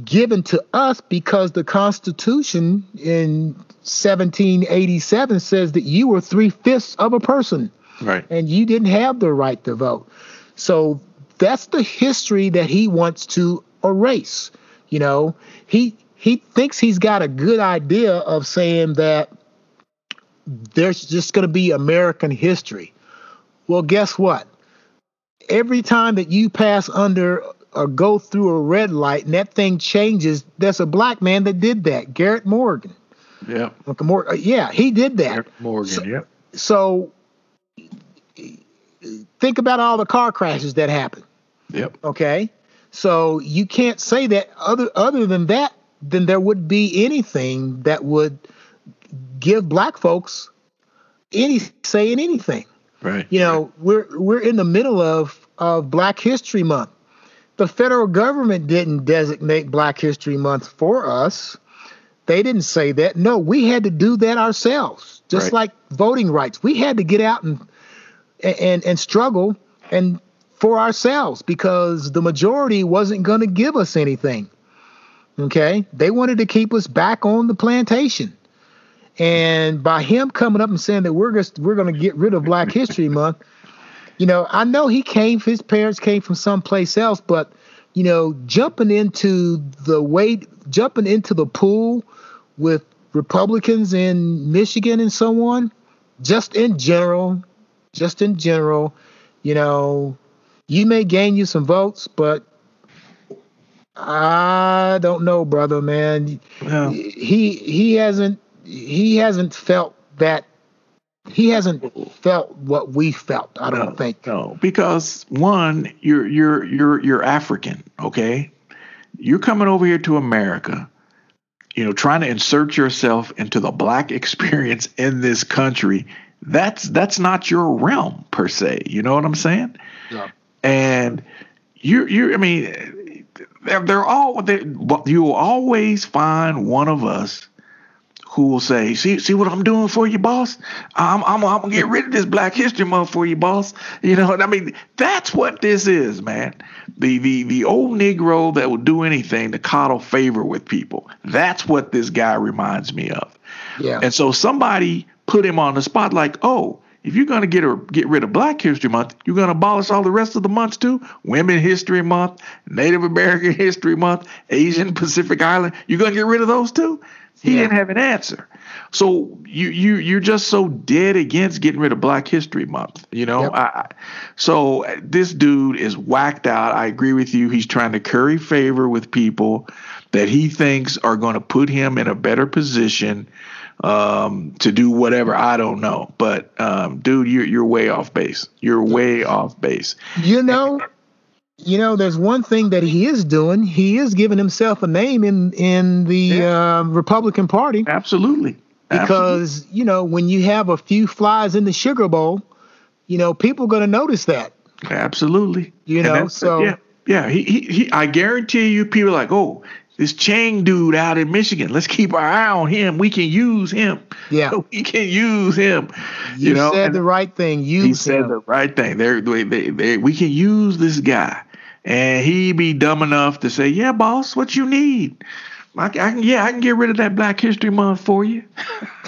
given to us because the Constitution in 1787 says that you were three fifths of a person. Right. And you didn't have the right to vote. So that's the history that he wants to erase. You know, he he thinks he's got a good idea of saying that there's just going to be American history. Well, guess what? Every time that you pass under or go through a red light and that thing changes, there's a black man that did that, Garrett Morgan. Yeah. Mor- uh, yeah, he did that. Garrett Morgan, so, yeah. So think about all the car crashes that happen. Yep. Okay. So you can't say that other other than that, then there would be anything that would give black folks any say in anything. Right. You know, we're we're in the middle of of Black History Month. The federal government didn't designate Black History Month for us. They didn't say that. No, we had to do that ourselves. Just right. like voting rights. We had to get out and and and struggle and for ourselves because the majority wasn't going to give us anything. Okay? They wanted to keep us back on the plantation. And by him coming up and saying that we're just we're going to get rid of Black History Month, you know, I know he came, his parents came from someplace else, but, you know, jumping into the way, jumping into the pool with Republicans in Michigan and so on, just in general, just in general, you know, you may gain you some votes, but I don't know, brother, man. Yeah. He he hasn't he hasn't felt that he hasn't felt what we felt. I don't no, think. No, because one, you're you're you're you're African, okay? You're coming over here to America, you know, trying to insert yourself into the black experience in this country. That's that's not your realm per se. You know what I'm saying? Yeah. And you you I mean, they're, they're all they, you will always find one of us who will say, "See, see what I'm doing for you, boss? I'm, I'm, I'm gonna get rid of this Black History Month for you, boss." You know, I mean, that's what this is, man. The the the old Negro that will do anything to coddle favor with people. That's what this guy reminds me of. Yeah. And so somebody put him on the spot, like, "Oh." If you're going to get a, get rid of Black History Month, you're going to abolish all the rest of the months too. Women History Month, Native American History Month, Asian Pacific Island. You're going to get rid of those too. He yeah. didn't have an answer. So you you you're just so dead against getting rid of Black History Month, you know. Yep. I, so this dude is whacked out. I agree with you. He's trying to curry favor with people that he thinks are going to put him in a better position um, to do whatever. I don't know, but um, dude, you're you're way off base. You're way off base. You know, you know, there's one thing that he is doing. He is giving himself a name in in the yeah. uh, Republican Party. Absolutely. Because Absolutely. you know, when you have a few flies in the sugar bowl, you know, people are going to notice that. Absolutely. You know, so yeah, yeah. He, he, he, I guarantee you, people are like, oh, this Chang dude out in Michigan. Let's keep our eye on him. We can use him. Yeah, we can use him. You, you know, said and the right thing. Use he him. said the right thing. There, they, they, they, we can use this guy and he be dumb enough to say, "Yeah, boss, what you need? I, I can, yeah, I can get rid of that Black History Month for you."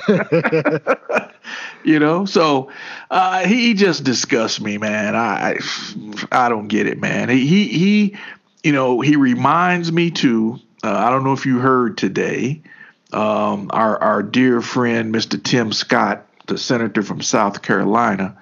you know, so uh, he just disgusts me, man. I, I don't get it, man. He, he, he you know, he reminds me too. Uh, I don't know if you heard today. Um, our our dear friend, Mr. Tim Scott, the senator from South Carolina,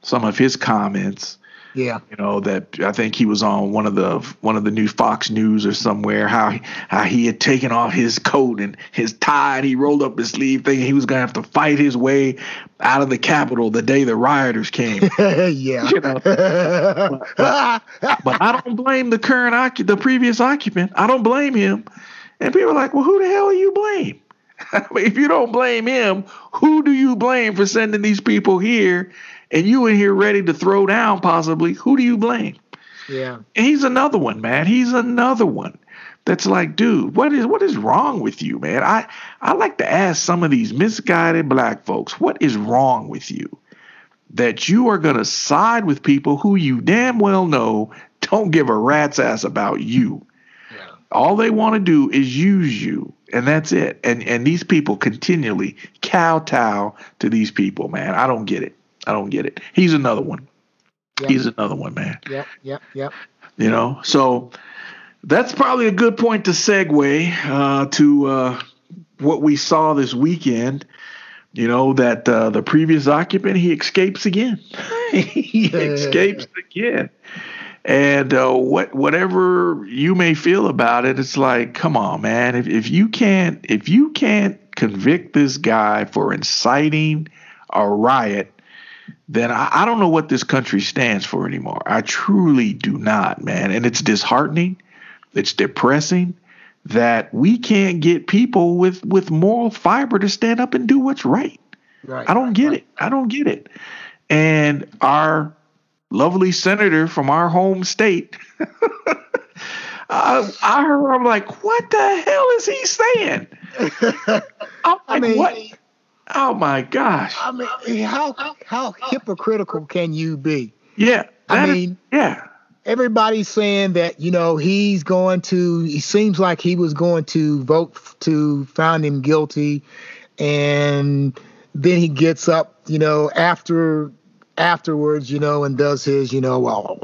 some of his comments yeah. You know that I think he was on one of the one of the new Fox News or somewhere how he, how he had taken off his coat and his tie and he rolled up his sleeve thinking he was going to have to fight his way out of the Capitol the day the rioters came. yeah. You know? but, but, but, I don't blame the current occup- the previous occupant. I don't blame him. And people are like, "Well, who the hell do you blame?" I mean, if you don't blame him, who do you blame for sending these people here and you in here ready to throw down possibly, who do you blame? Yeah. And he's another one, man. He's another one that's like, dude, what is what is wrong with you, man? I I like to ask some of these misguided black folks, what is wrong with you? That you are gonna side with people who you damn well know don't give a rat's ass about you. Yeah. All they want to do is use you, and that's it. And and these people continually kowtow to these people, man. I don't get it. I don't get it. He's another one. Yep. He's another one, man. Yep, yep, yep. You know, so that's probably a good point to segue uh, to uh, what we saw this weekend. You know that uh, the previous occupant he escapes again. he escapes again. And uh, what whatever you may feel about it, it's like, come on, man. If if you can't if you can't convict this guy for inciting a riot then I, I, don't know what this country stands for anymore. I truly do not, man. And it's disheartening. It's depressing that we can't get people with with moral fiber to stand up and do what's right. Right. I don't get right. it. I don't get it. And our lovely senator from our home state, I, I heard. I'm like, what the hell is he saying? I'm like, I mean, what? Oh my gosh! I mean, how how hypocritical can you be? Yeah, I mean, is, yeah. Everybody's saying that you know he's going to. He seems like he was going to vote to find him guilty, and then he gets up. You know, after afterwards, you know, and does his, you know, well,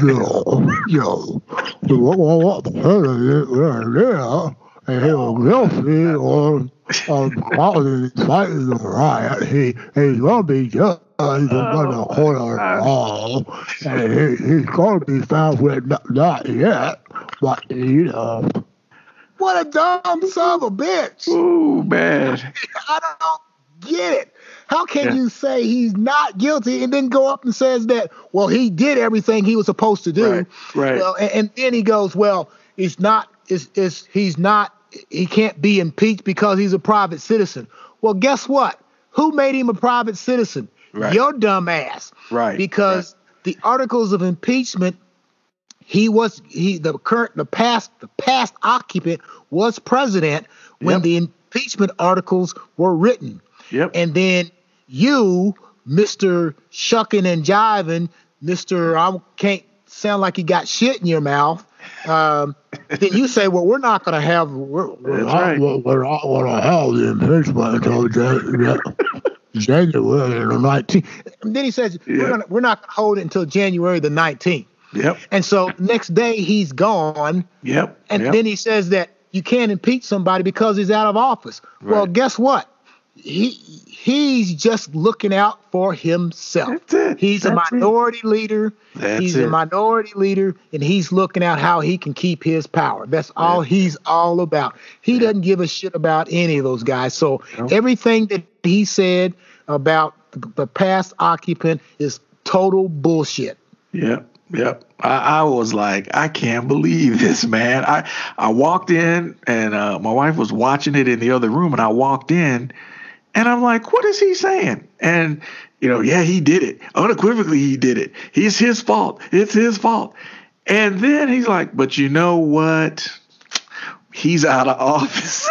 you know, you know, what the president, and he was guilty on on causing fighting the riot. He he's gonna be judged in the court of law, and he, he's gonna be found with not, not yet, but you know. What a dumb son of a bitch! Ooh, man. I don't get it. How can Yeah. you say he's not guilty and then go up and says that, well, he did everything he was supposed to do? Right, right. Well, and, and then he goes, well, it's not, it's, it's, he's not, he can't be impeached because he's a private citizen. Well, guess what? Who made him a private citizen? Right. Your dumb ass. Right, Because the articles of impeachment, he was he the current the past the past occupant was president when Yep. the impeachment articles were written. Yep. And then you, Mr. Shucking and Jiving, Mr. I can't sound like you got shit in your mouth. Um, then you say, well, we're not going to have, we're, we're, not, right. we're we're not going to have the impeachment until Jan- January the 19th. And then he says, Yeah. we're, gonna, we're not going to hold it until January the 19th. Yep. And so next day he's gone. Yep. And yep. then he says that you can't impeach somebody because he's out of office. Well, guess what? He he's just looking out for himself. That's it. He's a That's it. minority leader. That's he's it. a minority leader, and he's looking out how he can keep his power. That's all he's all about. He doesn't give a shit about any of those guys. So Nope. everything that he said about the, the past occupant is total bullshit. Yep, yep. I, I was like, I can't believe this, man. I I walked in and uh, my wife was watching it in the other room, and I walked in, and I'm like, what is he saying? And you know, yeah, he did it. Unequivocally, he did it. It's his fault. It's his fault. And then he's like, but you know what? He's out of office.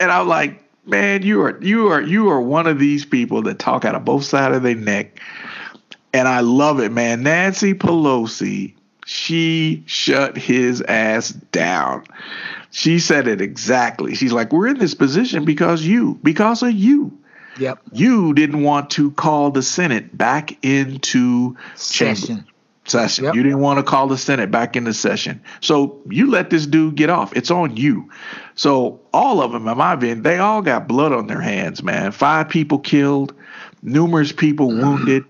and I'm like, man, you are you are you are one of these people that talk out of both sides of their neck and I love it, man. Nancy Pelosi, she shut his ass down. She said it exactly. She's like, "We're in this position because you, because of you. Yep. You didn't want to call the Senate back into chamber Session. session. Yep. You didn't want to call the Senate back into session. So you let this dude get off. It's on you. So all of them, in my opinion, they all got blood on their hands, man. Five people killed, numerous people mm. wounded,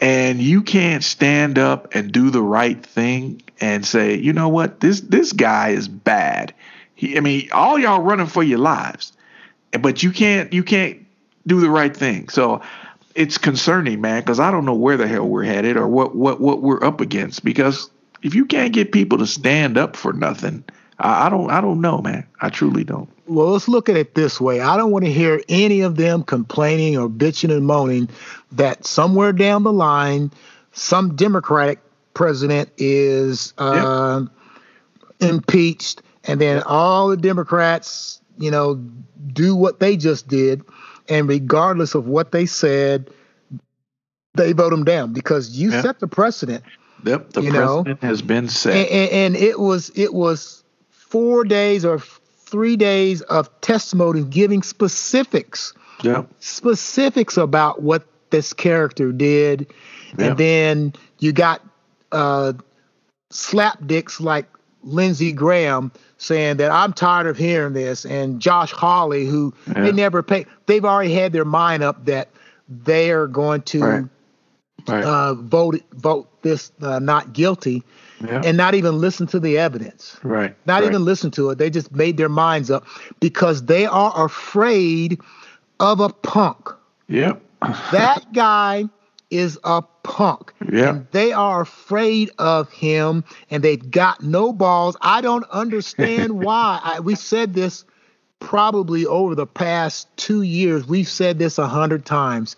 and you can't stand up and do the right thing and say, you know what, this this guy is bad. He, I mean, all y'all running for your lives, but you can't you can't do the right thing. So it's concerning, man, because I don't know where the hell we're headed or what what what we're up against. Because if you can't get people to stand up for nothing, I, I don't I don't know, man. I truly don't. Well, let's look at it this way. I don't want to hear any of them complaining or bitching and moaning that somewhere down the line, some Democratic president is uh, impeached, and then all the Democrats, you know, do what they just did, and regardless of what they said, they vote them down because you Yeah. set the precedent. Yep, the You know, has been set. and, and, and it was it was four days or three days of testimony giving specifics yep, specifics about what this character did Yeah. and then you got uh slapdicks like lindsey graham saying that i'm tired of hearing this and josh hawley who Yeah. they never pay they've already had their mind up that they are going to Right. right. uh, vote vote this uh, not guilty yeah, and not even listen to the evidence. right. Not right. even listen to it. They just made their minds up because they are afraid of a punk. Yep. That guy is a punk. Yeah. And they are afraid of him and they've got no balls. I don't understand why. I, we said this probably over the past two years. We've said this a hundred times.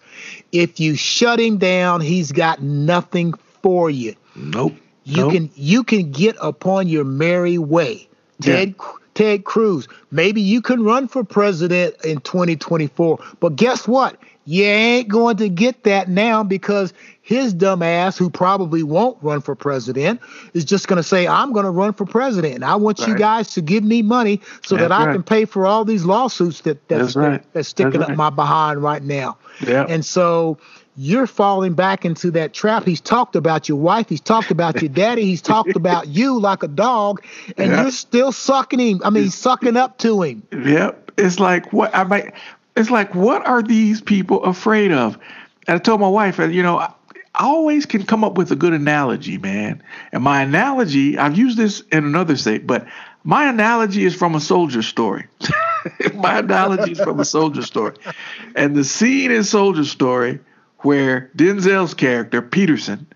If you shut him down, he's got nothing for you. Nope. You nope. can you can get upon your merry way. Ted Ted Cruz. Maybe you can run for president in 2024. But guess what? You ain't going to get that now because his dumb ass, who probably won't run for president, is just going to say, I'm going to run for president. And I want you guys to give me money so that I right. can pay for all these lawsuits that that's, That's right. that's sticking That's up right. my behind right now. Yeah. And so you're falling back into that trap. He's talked about your wife. He's talked about your daddy. He's talked about you like a dog, and yeah. you're still sucking him. I mean, sucking up to him. Yep. It's like what I mean. It's like what are these people afraid of? And I told my wife, uh, you know, I always can come up with a good analogy, man. And my analogy, I've used this in another state, but my analogy is from a soldier story. my analogy is from a soldier story. And the scene in Soldier Story where Denzel's character, Peterson,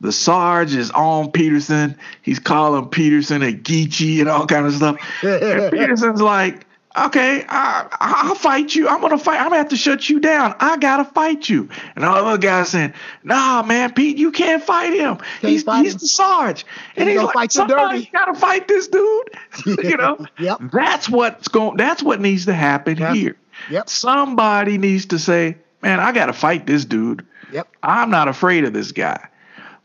the Sarge is on Peterson. He's calling Peterson a Geechee and all kind of stuff. and Peterson's like, okay, I, will fight you. I'm gonna fight. I'm gonna have to shut you down. I gotta fight you. And all the other guys saying, Nah, man, Pete, you can't fight him. Can't he's fight he's him. the Sarge, and he's, he's like, somebody gotta fight this dude. you know, yep. That's what's going. That's what needs to happen yep. here. Yep. Somebody needs to say, man, I got to fight this dude. Yep. I'm not afraid of this guy.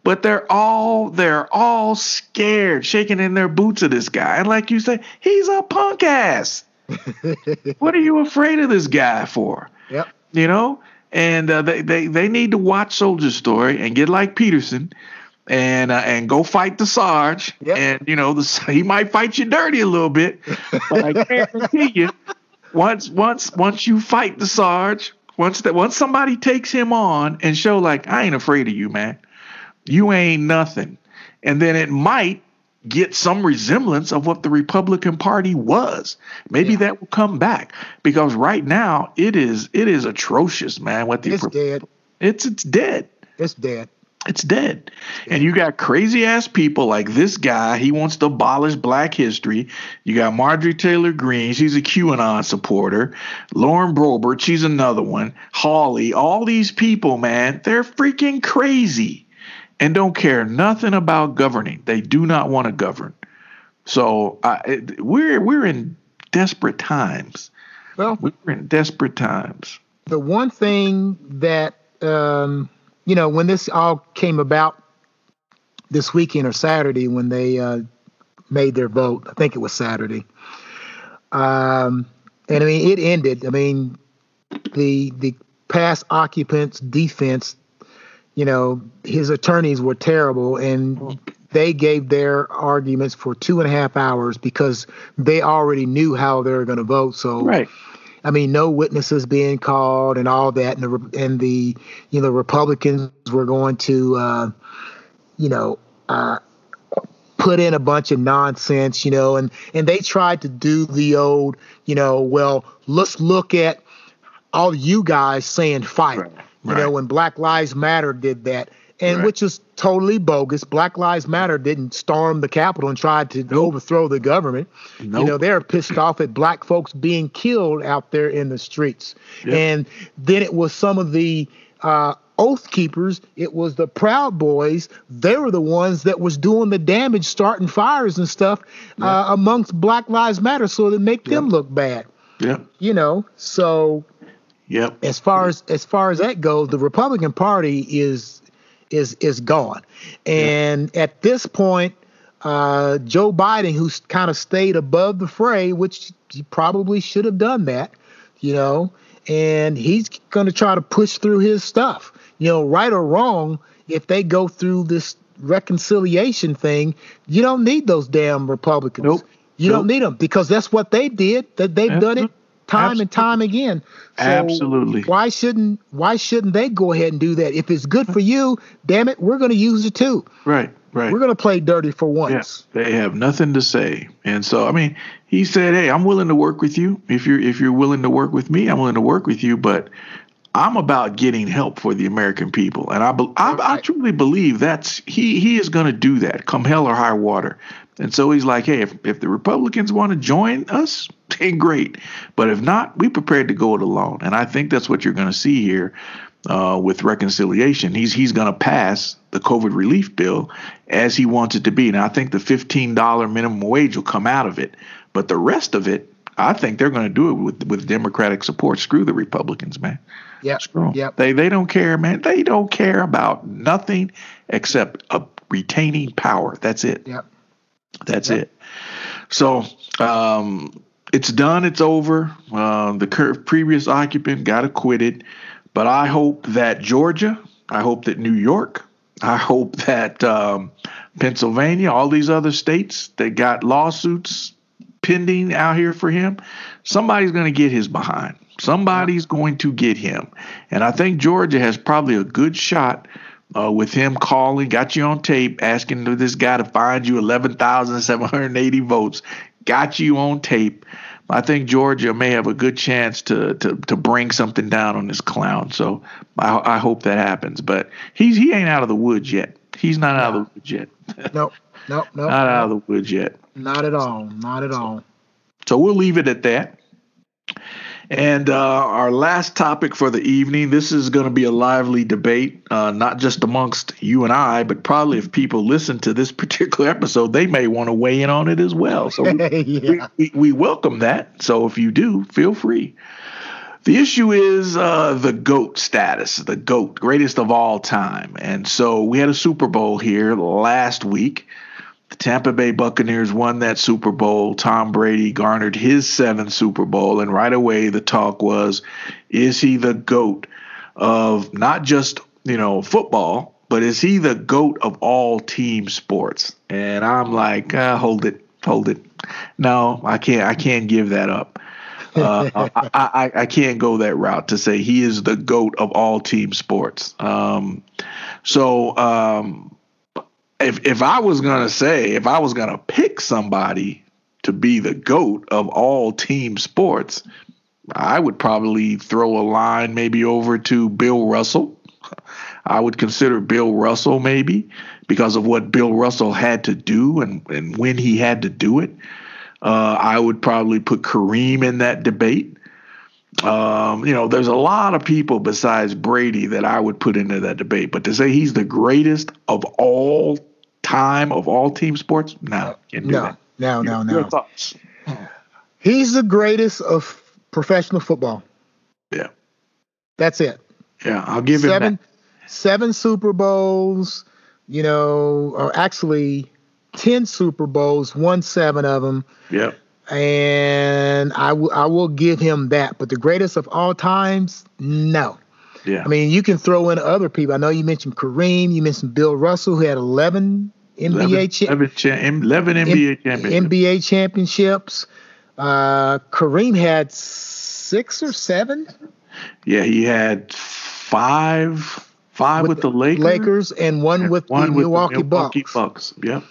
But they're all they're all scared, shaking in their boots of this guy. And like you say, he's a punk ass. What are you afraid of this guy for? Yep. You know, and uh, they, they they need to watch Soldier Story and get like Peterson, and uh, and go fight the Sarge. Yep. And you know, the, he might fight you dirty a little bit, but I guarantee you, once once once you fight the Sarge, once that once somebody takes him on and show like I ain't afraid of you, man. You ain't nothing. And then it might get some resemblance of what the Republican Party was. Maybe yeah. that will come back because right now it is it is atrocious, man. What the it's dead. It's it's dead. It's dead. It's dead. And you got crazy ass people like this guy. He wants to abolish black history. You got Marjorie Taylor Greene. She's a QAnon supporter. Lauren Boebert. She's another one. Hawley. All these people, man, they're freaking crazy and don't care nothing about governing. They do not want to govern. So it, we're we're in desperate times. Well, we're in desperate times. The one thing that um, you know, when this all came about this weekend or Saturday when they uh, made their vote, I think it was Saturday. Um, and I mean, it ended. I mean, the the past occupant's defense, you know, his attorneys were terrible, and they gave their arguments for two and a half hours because they already knew how they were going to vote. So, right. I mean, no witnesses being called and all that, and the and the you know Republicans were going to uh, you know uh, put in a bunch of nonsense, you know, and and they tried to do the old, you know, well, let's look at all you guys saying fight, right. You right. know, when Black Lives Matter did that and right. which is totally bogus. Black Lives Matter didn't storm the Capitol and try to nope. overthrow the government. Nope. You know, they're pissed off at black folks being killed out there in the streets. Yep. And then it was some of the uh, oath keepers. It was the Proud Boys. They were the ones that was doing the damage, starting fires and stuff yep. uh, amongst Black Lives Matter, so to make yep. them look bad. Yeah. You know, so. Yep. As far as as far as that goes, the Republican Party is is is gone. And yeah. at this point, uh, Joe Biden, who's kind of stayed above the fray, which he probably should have done that, you know, and he's going to try to push through his stuff. You know, right or wrong, if they go through this reconciliation thing, you don't need those damn Republicans. Nope. You nope. don't need them because that's what they did. That they've done it time Absolutely. and time again. So Absolutely. Why shouldn't why shouldn't they go ahead and do that? If it's good for you, damn it, we're going to use it too. Right. Right. We're going to play dirty for once. Yeah, they have nothing to say. And so I mean, he said, "Hey, I'm willing to work with you. If you're if you're willing to work with me, I'm willing to work with you, but I'm about getting help for the American people, and I, I, I truly believe that's he he is going to do that, come hell or high water. And so he's like, hey, if, if the Republicans want to join us, then great. But if not, we prepared to go it alone. And I think that's what you're going to see here uh, with reconciliation. He's he's going to pass the COVID relief bill as he wants it to be. And I think the $15 minimum wage will come out of it, but the rest of it, I think they're going to do it with with Democratic support. Screw the Republicans, man. Yeah. Screw them. Yep. They they don't care, man. They don't care about nothing except a retaining power. That's it. Yep. That's it. So um, it's done. It's over. Uh, the previous occupant got acquitted, But I hope that Georgia, I hope that New York, I hope that um, Pennsylvania, all these other states that got lawsuits pending out here for him, somebody's going to get his behind. Somebody's going to get him. And I think Georgia has probably a good shot uh, with him calling, got you on tape, asking this guy to find you 11,780 votes, got you on tape. I think Georgia may have a good chance to to to bring something down on this clown. So I, I hope that happens. But he's he ain't out of the woods yet. He's not out of the woods yet. nope, nope, nope. Not out of the woods yet. Not at all. Not at all. So we'll leave it at that. And uh, our last topic for the evening this is going to be a lively debate, uh, not just amongst you and I, but probably if people listen to this particular episode, they may want to weigh in on it as well. So we, yeah. we, we, welcome that. So if you do, feel free. The issue is uh, the GOAT status, the GOAT, greatest of all time. And so we had a Super Bowl here last week. The Tampa Bay Buccaneers won that Super Bowl. Tom Brady garnered his seventh Super Bowl. And right away, the talk was is he the GOAT of not just, you know, football, but is he the GOAT of all team sports? And I'm like, uh, hold it, hold it. No, I can't, I can't give that up. Uh, I, I, I, can't go that route to say he is the goat of all team sports. Um, so um, if if I was gonna say if I was gonna pick somebody to be the goat of all team sports, I would probably throw a line maybe over to Bill Russell. I would consider Bill Russell maybe because of what Bill Russell had to do and, and when he had to do it. Uh, I would probably put Kareem in that debate. Um, you know, there's a lot of people besides Brady that I would put into that debate, but to say he's the greatest of all time of all team sports, no, no. No, no, no, no. thoughts? He's the greatest of professional football. Yeah, that's it. Yeah, I'll give seven, him that. Seven Super Bowls, you know, or actually ten Super Bowls, won seven of them. Yeah, and I will I will give him that. But the greatest of all times, no. Yeah. I mean, you can throw in other people. I know you mentioned Kareem. You mentioned Bill Russell, who had 11 NBA cha- 11, cha- 11 NBA championships. NBA championships. Uh, Kareem had six or seven. Yeah, he had five, five with, with the Lakers, Lakers, and one with one the with Milwaukee, the Milwaukee Bucks. Bucks. Yep.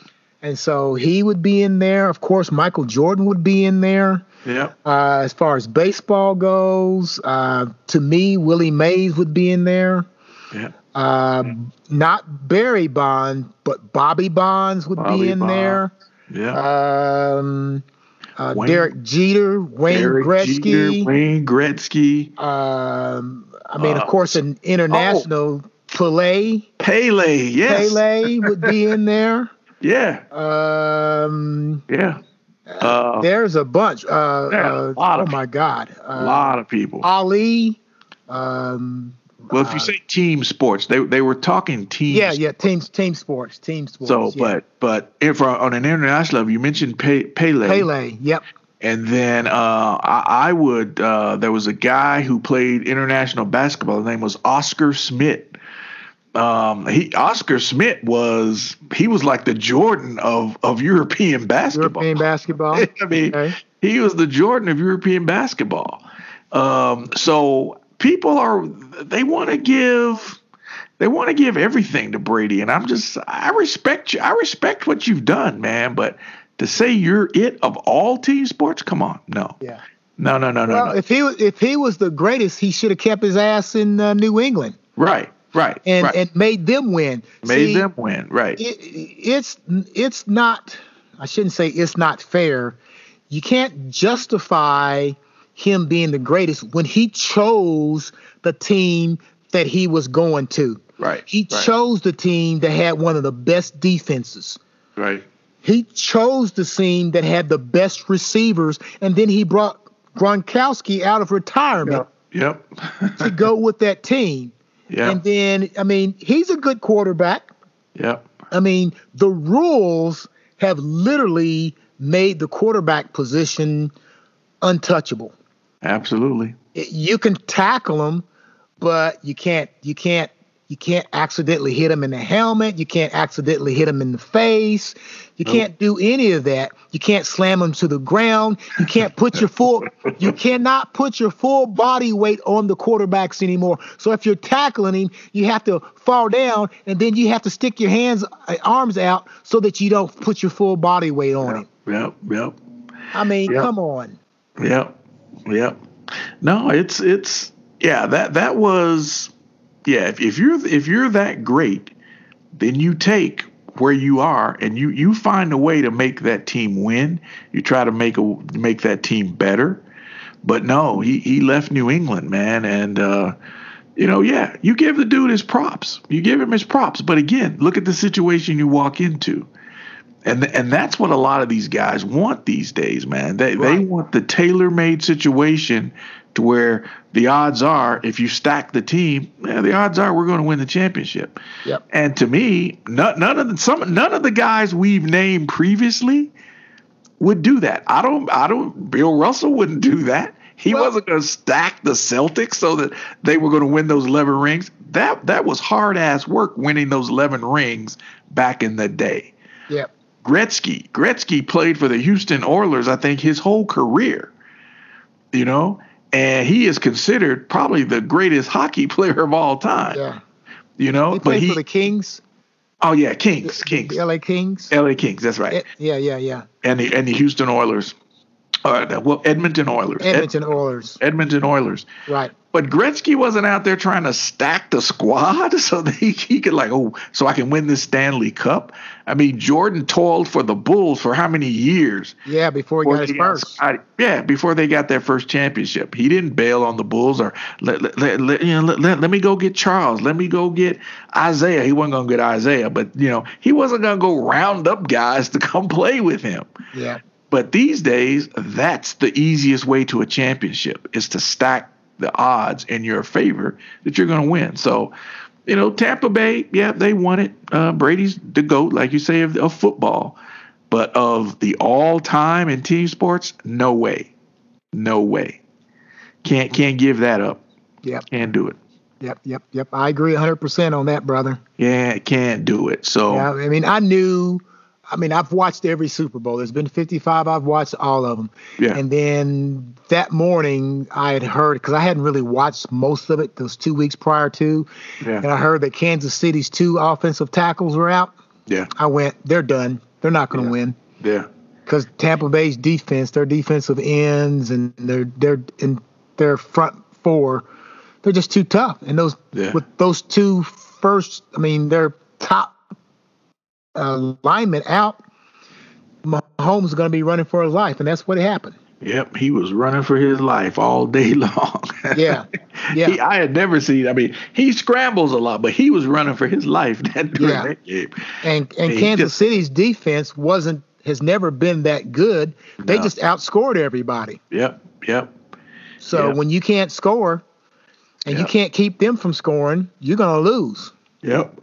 And so he would be in there. Of course, Michael Jordan would be in there. Yeah. Uh, as far as baseball goes, uh, to me, Willie Mays would be in there. Yeah. Uh, not Barry Bond, but Bobby Bonds would Bobby be in Bond. there. Yeah. Um, uh, Wayne, Derek Jeter, Wayne Derek Gretzky, Jeter, Wayne Gretzky. Um, I mean, of uh, course, an international oh, Pele. Pele, yes. Pele would be in there. Yeah. Um, yeah. Uh, there's a bunch. Uh, yeah, a uh, lot oh my God. Uh, a lot of people. Ali. Um, well, if you uh, say team sports, they they were talking team. Yeah, yeah, team team sports, team sports. So, yeah. but but if on an international level, you mentioned Pe- Pele. Pele, yep. And then uh, I, I, would. Uh, there was a guy who played international basketball. His name was Oscar Schmidt um, he Oscar Schmidt was he was like the Jordan of of European basketball. European basketball. I mean, okay. he was the Jordan of European basketball. Um, so people are they want to give they want to give everything to Brady, and I'm just I respect you. I respect what you've done, man. But to say you're it of all team sports, come on, no. Yeah. No, no, no, no. Well, no. if he if he was the greatest, he should have kept his ass in uh, New England. Right. Right. And right. and made them win. Made See, them win. Right. It, it's it's not. I shouldn't say it's not fair. You can't justify him being the greatest when he chose the team that he was going to. Right. He right. chose the team that had one of the best defenses. Right. He chose the team that had the best receivers, and then he brought Gronkowski out of retirement. Yep. yep. to go with that team. Yeah. And then, I mean, he's a good quarterback. Yeah. I mean, the rules have literally made the quarterback position untouchable. Absolutely. You can tackle them, but you can't you can't you can't accidentally hit them in the helmet. You can't accidentally hit them in the face. You nope. can't do any of that. You can't slam them to the ground. You can't put your full you cannot put your full body weight on the quarterbacks anymore. So if you're tackling him, you have to fall down and then you have to stick your hands uh, arms out so that you don't put your full body weight on yep, him. Yep, yep. I mean, yep. come on. Yep. Yep. No, it's it's yeah, that that was yeah, if, if you're if you're that great, then you take where you are and you you find a way to make that team win. You try to make a make that team better. But no, he he left New England, man, and uh, you know, yeah, you give the dude his props. You give him his props. But again, look at the situation you walk into. And and that's what a lot of these guys want these days, man. They right. they want the tailor-made situation to where the odds are if you stack the team, yeah, the odds are we're going to win the championship. Yep. And to me, none, none of the some none of the guys we've named previously would do that. I don't I don't Bill Russell wouldn't do that. He well, wasn't going to stack the Celtics so that they were going to win those 11 rings. That that was hard ass work winning those 11 rings back in the day. Yep. Gretzky, Gretzky played for the Houston Oilers I think his whole career. You know, and he is considered probably the greatest hockey player of all time. Yeah. You know, he played he, for the Kings. Oh yeah, Kings, Kings. The LA Kings. LA Kings, that's right. It, yeah, yeah, yeah. And the and the Houston Oilers. Uh, well, Edmonton Oilers. Edmonton Ed, Oilers. Edmonton Oilers. Right. But Gretzky wasn't out there trying to stack the squad so that he, he could like, oh, so I can win this Stanley Cup. I mean, Jordan toiled for the Bulls for how many years? Yeah, before he got his first. yeah, before they got their first championship, he didn't bail on the Bulls or let let, let, let you know let, let, let me go get Charles, let me go get Isaiah. He wasn't gonna get Isaiah, but you know he wasn't gonna go round up guys to come play with him. Yeah. But these days, that's the easiest way to a championship is to stack the odds in your favor that you're going to win. So, you know, Tampa Bay, yeah, they won it. Uh, Brady's the goat, like you say, of, of football, but of the all-time in team sports, no way, no way. Can't can't give that up. Yep, can't do it. Yep, yep, yep. I agree 100% on that, brother. Yeah, can't do it. So, yeah, I mean, I knew I mean, I've watched every Super Bowl. There's been 55. I've watched all of them. Yeah. And then that morning, I had heard because I hadn't really watched most of it those two weeks prior to, yeah. and I heard that Kansas City's two offensive tackles were out. Yeah. I went, they're done. They're not going to yeah. win. Yeah. Because Tampa Bay's defense, their defensive ends, and their their in their front four, they're just too tough. And those yeah. with those two first, I mean, they're top uh, lineman out, Mahomes is going to be running for his life, and that's what happened. Yep, he was running for his life all day long. yeah, yeah. He, I had never seen. I mean, he scrambles a lot, but he was running for his life that, during yeah. that game. And and Kansas just, City's defense wasn't has never been that good. They no. just outscored everybody. Yep, yep. So yep. when you can't score, and yep. you can't keep them from scoring, you're going to lose. Yep.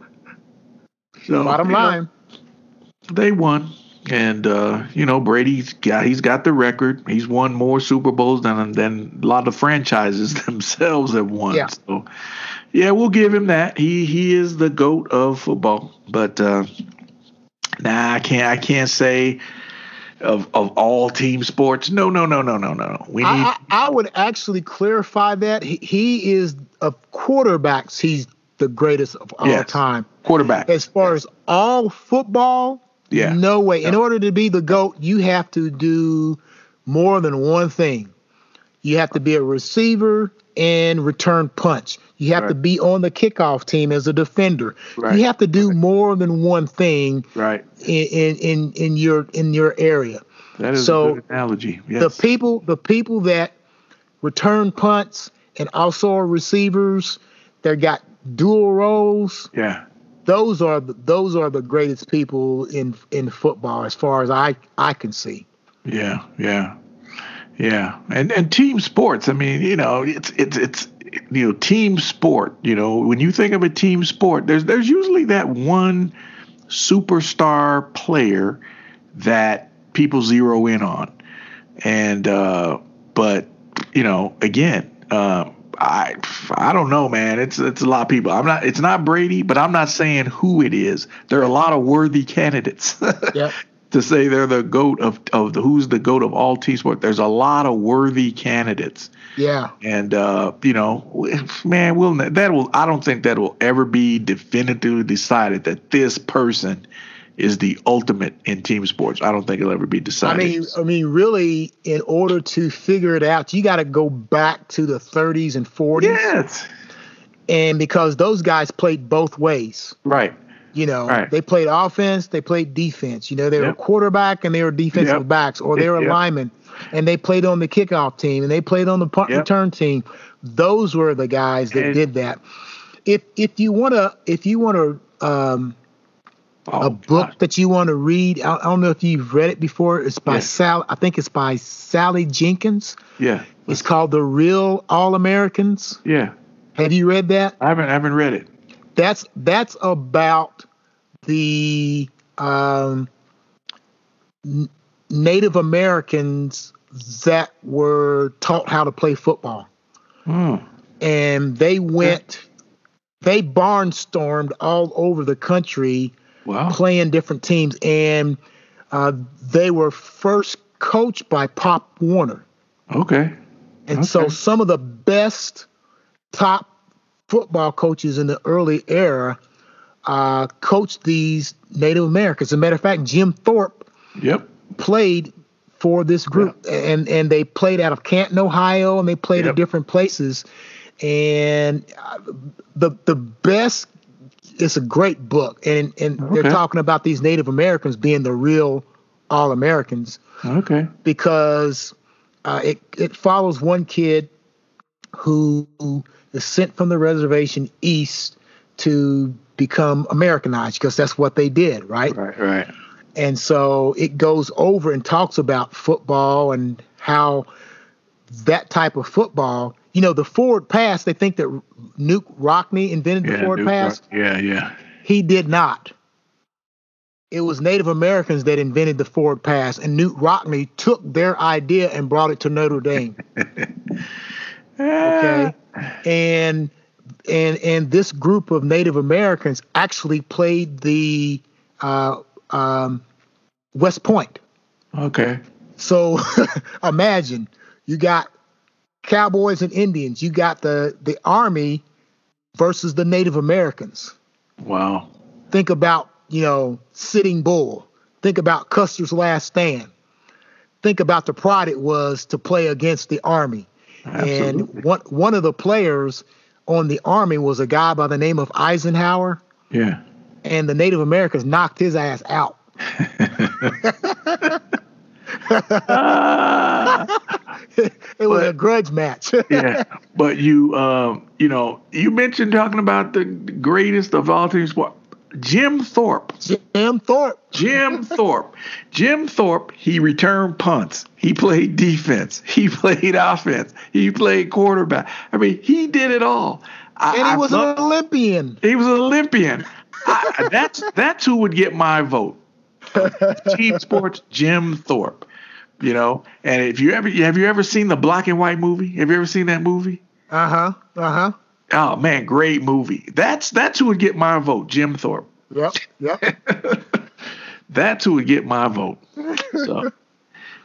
So bottom line. Know, they won. And uh, you know Brady's got he's got the record. He's won more Super Bowls than than a lot of franchises themselves have won. Yeah. So yeah, we'll give him that. He he is the goat of football. But uh, nah, I can't I can't say of of all team sports. No, no, no, no, no, no. We need. I, I, I would actually clarify that he, he is of quarterbacks. He's the greatest of all yes. time. Quarterback. As far as all football, yeah. No way. In order to be the GOAT, you have to do more than one thing. You have to be a receiver and return punch. You have right. to be on the kickoff team as a defender. Right. You have to do right. more than one thing right. in, in in your in your area. That is so a good analogy. Yes. The people the people that return punts and also are receivers, they got dual roles. Yeah those are the, those are the greatest people in in football as far as I I can see. Yeah, yeah, yeah, and and team sports. I mean, you know, it's it's it's you know team sport. You know, when you think of a team sport, there's there's usually that one superstar player that people zero in on, and uh, but you know, again. Uh, I I don't know, man. It's it's a lot of people. I'm not. It's not Brady, but I'm not saying who it is. There are a lot of worthy candidates. Yep. to say they're the goat of of the who's the goat of all T sport. There's a lot of worthy candidates. Yeah. And uh, you know, man, will that will I don't think that will ever be definitively decided that this person is the ultimate in team sports. I don't think it'll ever be decided. I mean, I mean, really, in order to figure it out, you got to go back to the 30s and 40s, yes, and because those guys played both ways. right, You know, Right. they played offense, they played defense. You know, they were quarterback and they were defensive Yep. backs, or they were Yep. linemen, and they played on the kickoff team and they played on the punt Yep. return team. Those were the guys that And- did that. If if you want to if you want to um, Oh, a book God. that you want to read, I, I don't know if you've read it before. It's by Yeah. Sal. I think it's by Sally Jenkins. Yeah, It's called The Real All Americans. yeah. Have you read that? I haven't I haven't read it. That's that's about the um, N- Native Americans that were taught how to play football, Hmm. and they went, they barnstormed all over the country Wow. playing different teams, and uh, they were first coached by Pop Warner. Okay. And so some of the best top football coaches in the early era uh, coached these Native Americans. As a matter of fact, Jim Thorpe Yep. played for this group, and and they played out of Canton, Ohio, and they played Yep. at different places. And uh, the the best, it's a great book, and and Okay. they're talking about these Native Americans being the real all Americans Okay. because uh, it it follows one kid who is sent from the reservation east to become Americanized because that's what they did, right? Right. Right. And so it goes over and talks about football and how that type of football, you know, the forward pass. They think that Knute Rockne invented the Yeah. forward Duke pass. Rock- Yeah. Yeah. He did not. It was Native Americans that invented the forward pass, and Knute Rockne took their idea and brought it to Notre Dame. Okay, and and and this group of Native Americans actually played the uh, um, West Point. Okay. So imagine you got cowboys and Indians. You got the the army versus the Native Americans. Wow. think about you know sitting bull think about custer's last stand think about the pride it was to play against the army Absolutely. and one one of the players on the army was a guy by the name of eisenhower Yeah. and the native americans knocked his ass out Ah. it was a grudge match yeah, but you, um, you know, you mentioned talking about the greatest of all team sport, Jim Thorpe. jim thorpe Jim Thorpe. Jim Thorpe. He returned punts. He played defense. He played offense. He played quarterback. I mean, he did it all. I, and he was love- an olympian he was an Olympian. I, that's that's who would get my vote. Team sports, Jim Thorpe. You know, and if you ever have you ever seen the black and white movie? Have you ever seen that movie? uh-huh uh-huh Oh man, great movie. That's that's who would get my vote, Jim Thorpe. yep yep That's who would get my vote. So,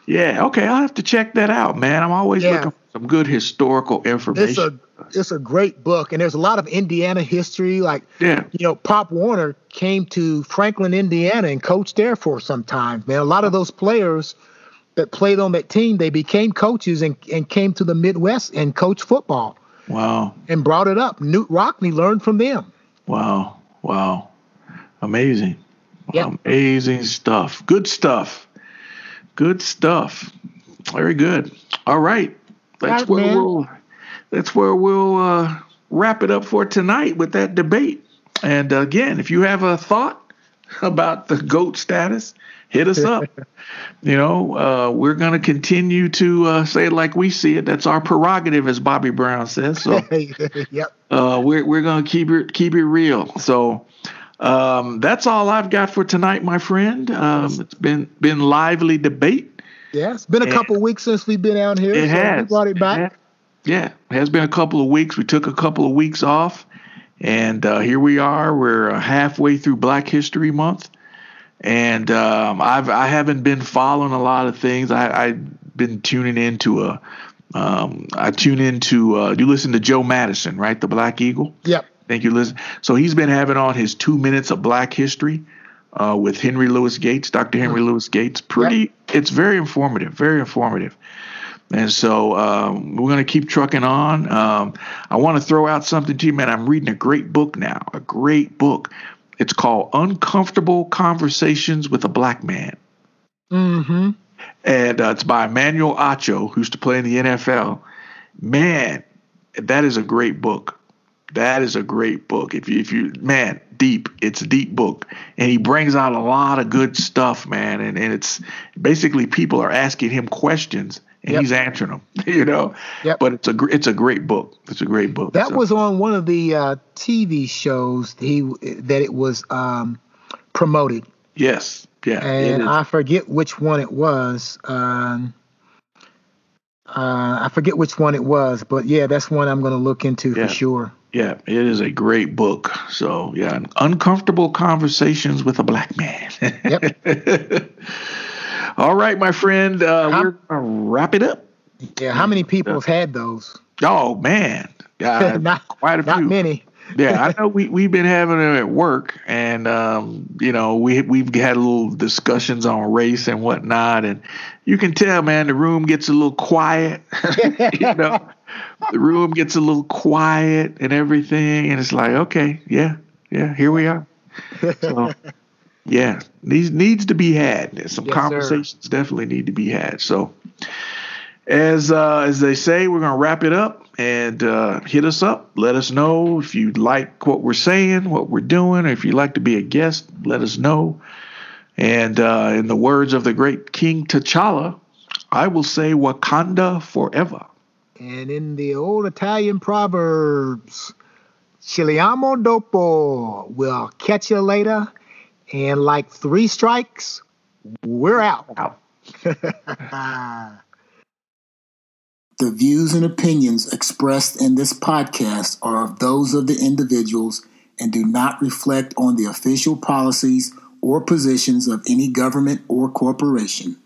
yeah, okay, I'll have to check that out, man. I'm always Yeah. looking for some good historical information. it's a it's a great book and there's a lot of indiana history like yeah, you know, Pop Warner came to Franklin, Indiana, and coached there for some time. Man, a lot of those players that played on that team, they became coaches and, and came to the Midwest and coached football wow, and brought it up. Knute Rockne learned from them. wow, wow, amazing, Yep. amazing stuff. Good stuff. Good stuff. Very good. All right, that's Right, where man. we'll that's where we'll uh, wrap it up for tonight with that debate. And again, if you have a thought about the goat status, hit us up. you know, uh, we're going to continue to uh, say it like we see it. That's our prerogative, as Bobby Brown says. So yep. uh, we're we're going to keep it keep it real. So. Um, that's all I've got for tonight, my friend. Um, it's been been lively debate. Yeah, it's been a And- couple weeks since we've been out here. It so has We brought it back. has. Yeah, it has been a couple of weeks. We took a couple of weeks off, and uh, here we are. We're uh, halfway through Black History Month, and um, I've I haven't been following a lot of things. I, I've been tuning into a. Um, I tune into. Uh, you listen to Joe Madison, right? The Black Eagle. Yep. Thank you, listen. So he's been having on his two minutes of Black History uh, with Henry Louis Gates, Dr. Henry mm-hmm. Louis Gates. Pretty. Yep. It's very informative. Very informative. And so um, we're going to keep trucking on. Um, I want to throw out something to you, man. I'm reading a great book now, a great book. It's called Uncomfortable Conversations with a Black Man. Mm-hmm. And uh, it's by Emmanuel Acho, who used to play in the NFL. Man, that is a great book. That is a great book. If you, if you, man, deep. It's a deep book, and he brings out a lot of good stuff, man. And and it's basically people are asking him questions, and yep. he's answering them. You know. Yep. But it's a it's a great book. It's a great book. That so. was on one of the uh, TV shows. He that it was um, promoted. Yes. Yeah. And I forget which one it was. Um, uh, I forget which one it was, but yeah, that's one I'm going to look into yeah. for sure. Yeah, it is a great book. So yeah, uncomfortable conversations with a black man. yep. All right, my friend, uh, how, we're gonna wrap it up. Yeah, how many people have had those? Oh man, uh, not quite a few. Not many. yeah, I know we we've been having them at work, and um, you know we we've had little discussions on race and whatnot, and you can tell, man, the room gets a little quiet. you know, the room gets a little quiet and everything, and it's like, okay, yeah, yeah, here we are. So, yeah, needs needs to be had. Some yes, conversations sir. definitely need to be had. So, as uh, as they say, we're gonna wrap it up and uh, hit us up. Let us know if you like what we're saying, what we're doing, or if you'd like to be a guest. Let us know. And uh, in the words of the great King T'Challa, I will say Wakanda forever. And in the old Italian proverbs, Chiliamo dopo, we'll catch you later. And like three strikes, we're out. out. the views and opinions expressed in this podcast are of those of the individuals and do not reflect on the official policies or positions of any government or corporation.